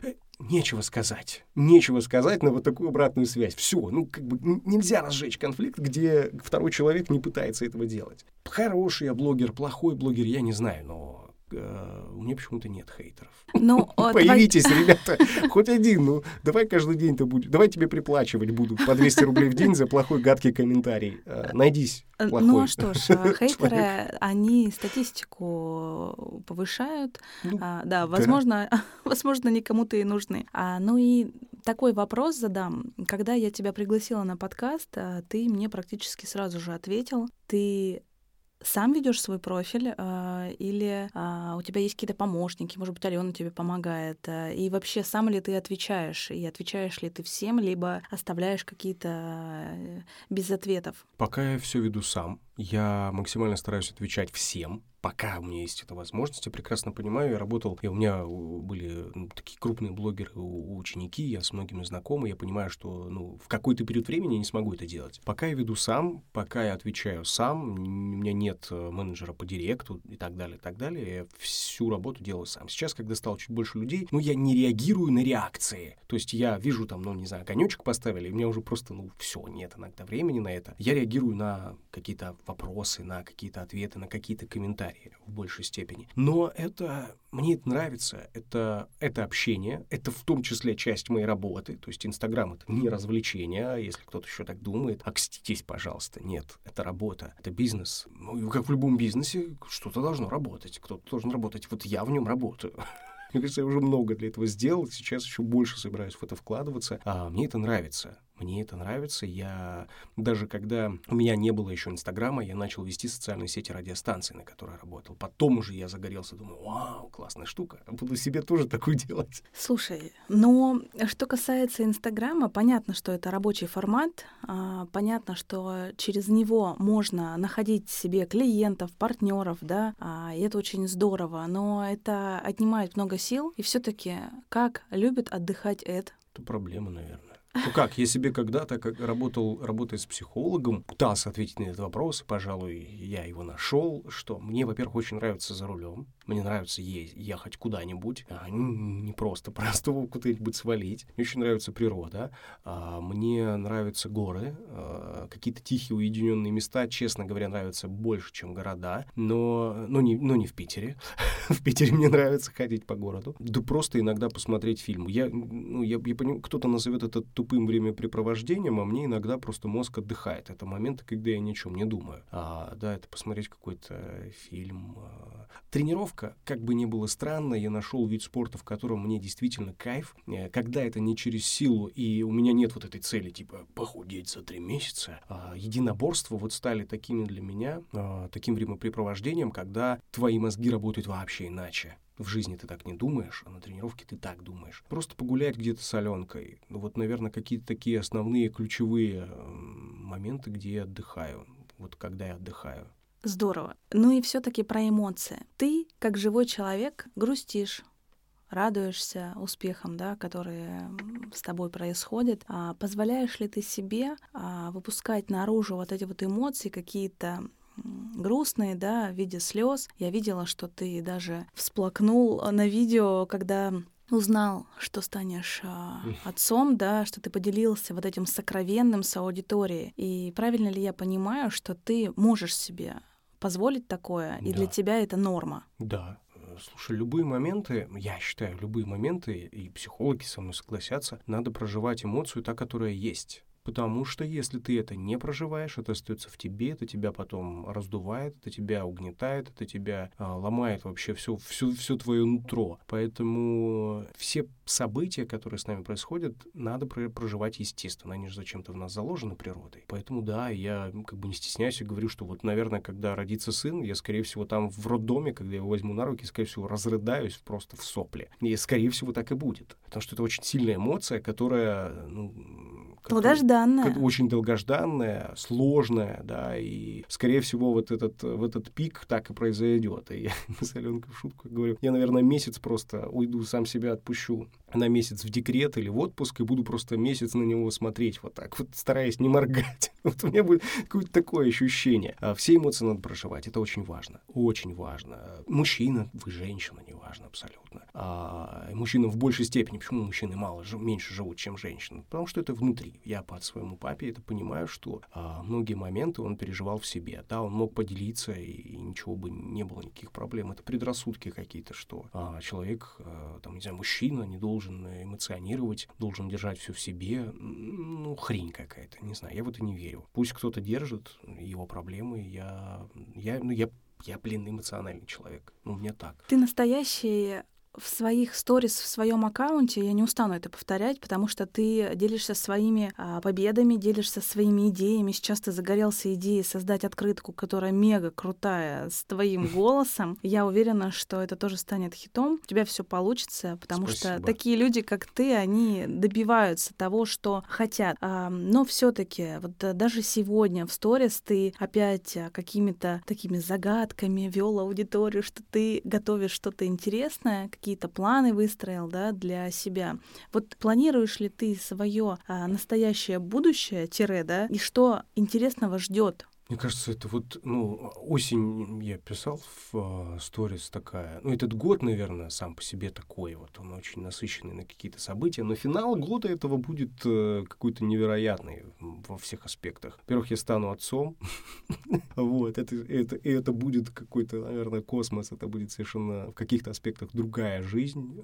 э, нечего сказать. Нечего сказать на вот такую обратную связь. Все, ну, как бы нельзя разжечь конфликт, где второй человек не пытается этого делать. Хороший я блогер, плохой блогер, я не знаю, но у меня почему-то нет хейтеров.
Ну, а,
Появитесь, ребята, хоть один, ну, давай каждый день-то будет, давай тебе приплачивать буду по 200 рублей в день за плохой гадкий комментарий. Э, Найдись
Э,
плохой
Ну а что ж, а, хейтеры, они статистику повышают.
Ну,
А, да, возможно, возможно, никому-то и нужны. А, ну и такой вопрос задам. Когда я тебя пригласила на подкаст, а, ты мне практически сразу же ответил. Ты сам ведешь свой профиль а, или а, у тебя есть какие-то помощники, может быть, Алена тебе помогает, а, и вообще сам ли ты отвечаешь, и отвечаешь ли ты всем, либо оставляешь какие-то э, без ответов?
Пока я все веду сам, я максимально стараюсь отвечать всем, пока у меня есть эта возможность. Я прекрасно понимаю, я работал, и у меня у, были ну, такие крупные блогеры, ученики, я с многими знакомы, я понимаю, что ну, в какой-то период времени я не смогу это делать. Пока я веду сам, пока я отвечаю сам, у меня нет э, менеджера по директу и так далее, и так далее, я всю работу делаю сам. Сейчас, когда стало чуть больше людей, ну, я не реагирую на реакции. То есть я вижу там, ну, не знаю, конечек поставили, и у меня уже просто, ну, все, нет иногда времени на это. Я реагирую на какие-то вопросы, на какие-то ответы, на какие-то комментарии в большей степени. Но это мне это нравится, это, это общение, это в том числе часть моей работы. То есть Инстаграм — это не развлечение, а если кто-то еще так думает, окститесь, пожалуйста. Нет, это работа, это бизнес. Ну, как в любом бизнесе, что-то должно работать, кто-то должен работать. Вот я в нем работаю. Мне кажется, я уже много для этого сделал, сейчас еще больше собираюсь в это вкладываться. А мне это нравится. Мне это нравится. Я даже когда у меня не было еще Инстаграма, я начал вести социальные сети радиостанции, на которой работал. Потом уже я загорелся, думаю, вау, классная штука. Буду себе тоже такую делать.
Слушай, но что касается Инстаграма, понятно, что это рабочий формат, а, понятно, что через него можно находить себе клиентов, партнеров, да, а, и это очень здорово, но это отнимает много сил, и все-таки как любит отдыхать Эд?
Это проблема, наверное. Ну как, я себе когда-то как работал, работая с психологом, пытался ответить на этот вопрос, пожалуй, я его нашел, что мне, во-первых, очень нравится за рулем, мне нравится е- ехать куда-нибудь, а не не просто просто куда-нибудь свалить. Мне очень нравится природа, а, мне нравятся горы, а, какие-то тихие уединенные места, честно говоря, нравятся больше, чем города, но, но, не, но не в Питере. в Питере мне нравится ходить по городу. Да просто иногда посмотреть фильм. Я, ну, я, я понимаю, кто-то назовет это тупым времяпрепровождением, а мне иногда просто мозг отдыхает. Это моменты, когда я ни о чем не думаю. А, да, это посмотреть какой-то фильм. а. Тренировка, как бы ни было странно, я нашел вид спорта, в котором мне действительно кайф. Э, Когда это не через силу, и у меня нет вот этой цели, типа, похудеть за три месяца, а единоборства вот стали такими для меня, а, таким времяпрепровождением, когда твои мозги работают вообще иначе. В жизни ты так не думаешь, а на тренировке ты так думаешь. Просто погулять где-то с Аленкой. Ну вот, наверное, какие-то такие основные ключевые моменты, где я отдыхаю. Вот когда я отдыхаю.
Здорово. Ну и все-таки про эмоции. Ты, как живой человек, грустишь, радуешься успехам, да, которые с тобой происходят. А позволяешь ли ты себе а, выпускать наружу вот эти вот эмоции какие-то грустные, да, в виде слез. Я видела, что ты даже всплакнул на видео, когда узнал, что станешь а, отцом, да, что ты поделился вот этим сокровенным с аудиторией. И правильно ли я понимаю, что ты можешь себе позволить такое, и для
Да.
тебя это норма?
Да, Слушай, любые моменты, я считаю, любые моменты, и психологи со мной согласятся, надо проживать эмоцию та, которая есть. Потому что если ты это не проживаешь, это остается в тебе, это тебя потом раздувает, это тебя угнетает, это тебя а, ломает вообще все, все, все твое нутро. Поэтому все события, которые с нами происходят, надо проживать естественно. Они же зачем-то в нас заложены природой. Поэтому да, я как бы не стесняюсь и говорю, что вот, наверное, когда родится сын, я, скорее всего, там в роддоме, когда я его возьму на руки, скорее всего, разрыдаюсь просто в сопле. И, скорее всего, так и будет. Потому что это очень сильная эмоция, которая, ну,
Долгожданная.
Очень долгожданная, сложная, да, и, скорее всего, вот этот, в этот пик так и произойдет. И я с Аленкой в шутку говорю, я, наверное, месяц просто уйду, сам себя отпущу на месяц в декрет или в отпуск, и буду просто месяц на него смотреть вот так, вот стараясь не моргать. Вот у меня будет какое-то такое ощущение. А все эмоции надо проживать, это очень важно, очень важно. Мужчина, вы женщина, не важно абсолютно. А мужчина в большей степени, почему мужчины мало, меньше живут, чем женщины? Потому что это внутри. Я по своему папе это понимаю, что а, многие моменты он переживал в себе. Да, он мог поделиться, и, и ничего бы не было, никаких проблем. Это предрассудки какие-то, что а, человек, а, там, не знаю, мужчина не должен эмоционировать, должен держать все в себе. Ну, хрень какая-то, не знаю, я в это не верю. Пусть кто-то держит его проблемы, я, я, ну, я я, блин, эмоциональный человек. Ну, мне так.
Ты настоящий в своих сторис в своем аккаунте, я не устану это повторять, потому что ты делишься своими а, победами, делишься своими идеями. Сейчас ты загорелся идеей создать открытку, которая мега крутая, с твоим голосом. Я уверена, что это тоже станет хитом. У тебя все получится, потому Спасибо. что такие люди, как ты, они добиваются того, что хотят. А, но все-таки вот даже сегодня в сторис ты опять какими-то такими загадками вел аудиторию, что ты готовишь что-то интересное, какие-то планы выстроил, да, для себя. Вот планируешь ли ты свое а, настоящее будущее, тире, да, и что интересного ждет
мне кажется, это вот, ну, осень я писал в сторис uh, такая. Ну, этот год, наверное, сам по себе такой вот, он очень насыщенный на какие-то события, но финал года этого будет uh, какой-то невероятный во всех аспектах. Во-первых, я стану отцом, вот, это, это, это будет какой-то, наверное, космос, это будет совершенно в каких-то аспектах другая жизнь.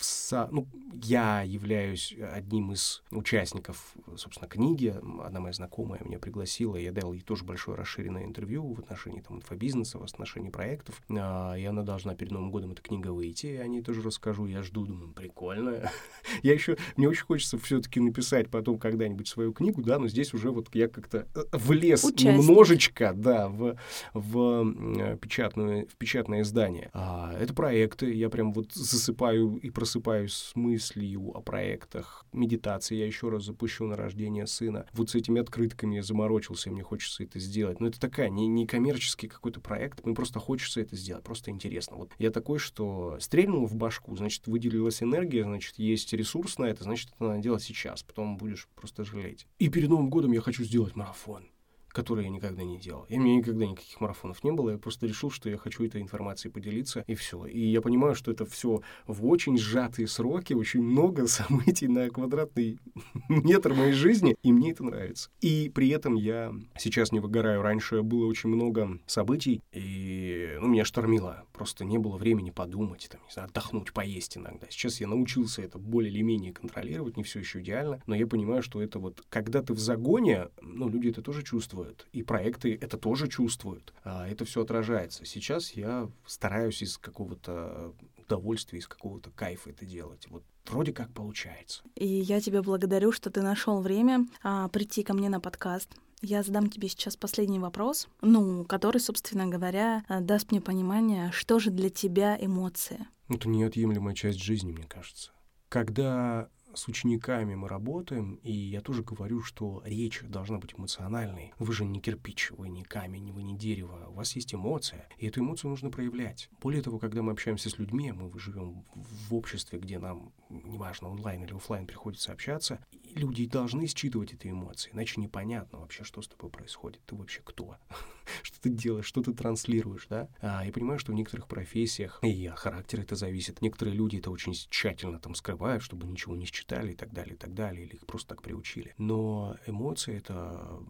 Со... Ну, я являюсь одним из участников, собственно, книги, одна моя знакомая меня пригласила, я дал ей тоже большой большое расширенное интервью в отношении там, инфобизнеса, в отношении проектов. А, и она должна перед Новым годом эта книга выйти. Я о ней тоже расскажу. Я жду, думаю, прикольно. я еще, мне очень хочется все-таки написать потом когда-нибудь свою книгу, да, но здесь уже вот я как-то э, влез Участник. немножечко, да, в, в, печатную, в печатное издание. А, это проекты. Я прям вот засыпаю и просыпаюсь с мыслью о проектах. Медитации я еще раз запущу на рождение сына. Вот с этими открытками я заморочился, мне хочется это сделать сделать. Но это такая не, не коммерческий какой-то проект, мне просто хочется это сделать, просто интересно. Вот я такой, что стрельнул в башку, значит, выделилась энергия, значит, есть ресурс на это, значит, это надо делать сейчас, потом будешь просто жалеть. И перед Новым годом я хочу сделать марафон который я никогда не делал. И у меня никогда никаких марафонов не было. Я просто решил, что я хочу этой информацией поделиться, и все. И я понимаю, что это все в очень сжатые сроки, очень много событий на квадратный метр моей жизни, и мне это нравится. И при этом я сейчас не выгораю. Раньше было очень много событий, и ну, меня штормило. Просто не было времени подумать, там, не знаю, отдохнуть, поесть иногда. Сейчас я научился это более или менее контролировать, не все еще идеально, но я понимаю, что это вот, когда ты в загоне, ну, люди это тоже чувствуют, чувствуют, и проекты это тоже чувствуют. А это все отражается. Сейчас я стараюсь из какого-то удовольствия, из какого-то кайфа это делать. Вот вроде как получается.
И я тебя благодарю, что ты нашел время а, прийти ко мне на подкаст. Я задам тебе сейчас последний вопрос, ну, который, собственно говоря, даст мне понимание, что же для тебя эмоции.
Это неотъемлемая часть жизни, мне кажется. Когда с учениками мы работаем, и я тоже говорю, что речь должна быть эмоциональной. Вы же не кирпич, вы не камень, вы не дерево. У вас есть эмоция, и эту эмоцию нужно проявлять. Более того, когда мы общаемся с людьми, мы живем в обществе, где нам, неважно, онлайн или офлайн приходится общаться, люди должны считывать эти эмоции, иначе непонятно вообще, что с тобой происходит. Ты вообще кто? что ты делаешь, что ты транслируешь, да? А, я понимаю, что в некоторых профессиях и от характера это зависит. Некоторые люди это очень тщательно там скрывают, чтобы ничего не считали и так далее, и так далее, или их просто так приучили. Но эмоции — это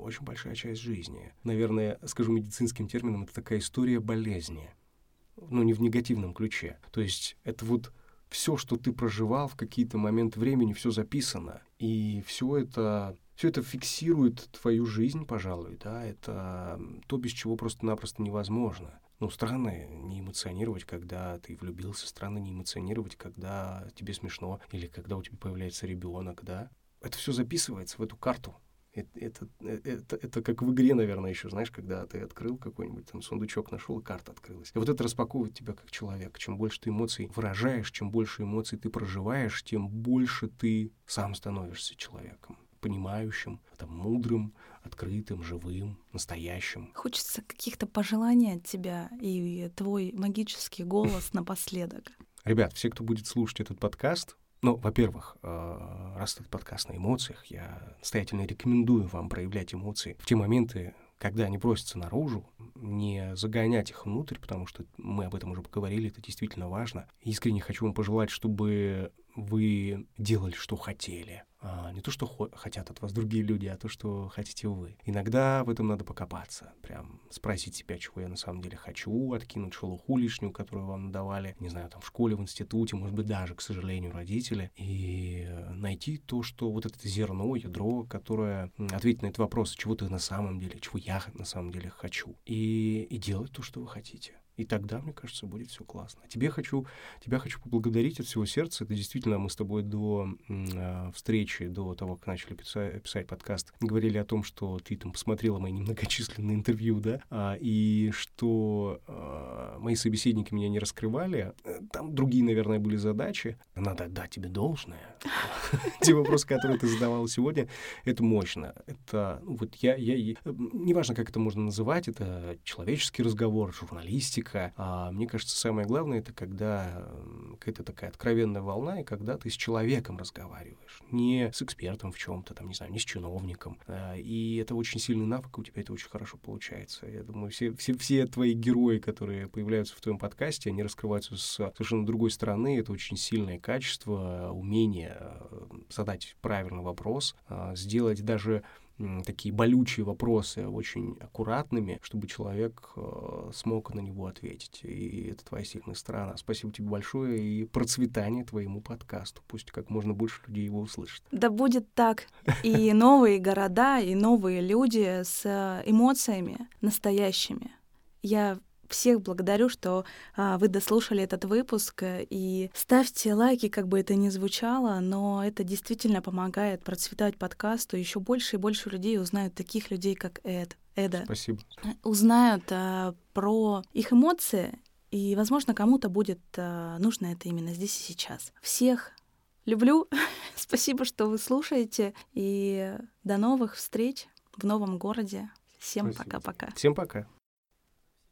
очень большая часть жизни. Наверное, скажу медицинским термином, это такая история болезни ну, не в негативном ключе. То есть это вот все, что ты проживал в какие-то моменты времени, все записано. И все это все это фиксирует твою жизнь, пожалуй, да, это то, без чего просто-напросто невозможно. Ну, странно не эмоционировать, когда ты влюбился, странно не эмоционировать, когда тебе смешно или когда у тебя появляется ребенок, да. Это все записывается в эту карту. Это, это, это, это как в игре, наверное, еще, знаешь, когда ты открыл какой-нибудь там сундучок, нашел, и карта открылась. И вот это распаковывает тебя как человек. Чем больше ты эмоций выражаешь, чем больше эмоций ты проживаешь, тем больше ты сам становишься человеком понимающим, там, мудрым, открытым, живым, настоящим.
Хочется каких-то пожеланий от тебя и твой магический голос напоследок.
Ребят, все, кто будет слушать этот подкаст, ну, во-первых, э, раз этот подкаст на эмоциях, я настоятельно рекомендую вам проявлять эмоции в те моменты, когда они просятся наружу, не загонять их внутрь, потому что мы об этом уже поговорили, это действительно важно. Искренне хочу вам пожелать, чтобы вы делали, что хотели. А, не то, что хо- хотят от вас другие люди, а то, что хотите вы. Иногда в этом надо покопаться. Прям спросить себя, чего я на самом деле хочу, откинуть шелуху лишнюю, которую вам надавали, не знаю, там в школе, в институте, может быть, даже, к сожалению, родители, и найти то, что вот это зерно, ядро, которое ответит на этот вопрос, чего ты на самом деле, чего я на самом деле хочу, и, и делать то, что вы хотите. И тогда, мне кажется, будет все классно. Тебе хочу, тебя хочу поблагодарить от всего сердца. Это действительно мы с тобой до э, встречи, до того, как начали писать, писать подкаст, говорили о том, что ты там посмотрела мои немногочисленные интервью, да, а, и что а, мои собеседники меня не раскрывали. Там другие, наверное, были задачи. Надо отдать тебе должное. Те вопросы, которые ты задавала сегодня, это мощно. Это, ну, вот я, я, неважно, как это можно называть, это человеческий разговор, журналистика, языка. А мне кажется, самое главное это когда какая-то такая откровенная волна, и когда ты с человеком разговариваешь, не с экспертом в чем-то, там, не знаю, не с чиновником. А, и это очень сильный навык, у тебя это очень хорошо получается. Я думаю, все, все, все твои герои, которые появляются в твоем подкасте, они раскрываются с совершенно другой стороны. Это очень сильное качество, умение э, задать правильный вопрос, а, сделать даже такие болючие вопросы очень аккуратными, чтобы человек э, смог на него ответить. И это твоя сильная сторона. Спасибо тебе большое и процветание твоему подкасту. Пусть как можно больше людей его услышит.
Да будет так. И новые города, и новые люди с эмоциями настоящими. Я всех благодарю, что а, вы дослушали этот выпуск. И ставьте лайки, как бы это ни звучало, но это действительно помогает процветать подкасту. Еще больше и больше людей узнают таких людей, как Эд. Эда.
Спасибо.
Узнают а, про их эмоции, и, возможно, кому-то будет а, нужно это именно здесь и сейчас. Всех люблю. Спасибо, что вы слушаете. И до новых встреч в новом городе. Всем пока-пока.
Всем пока.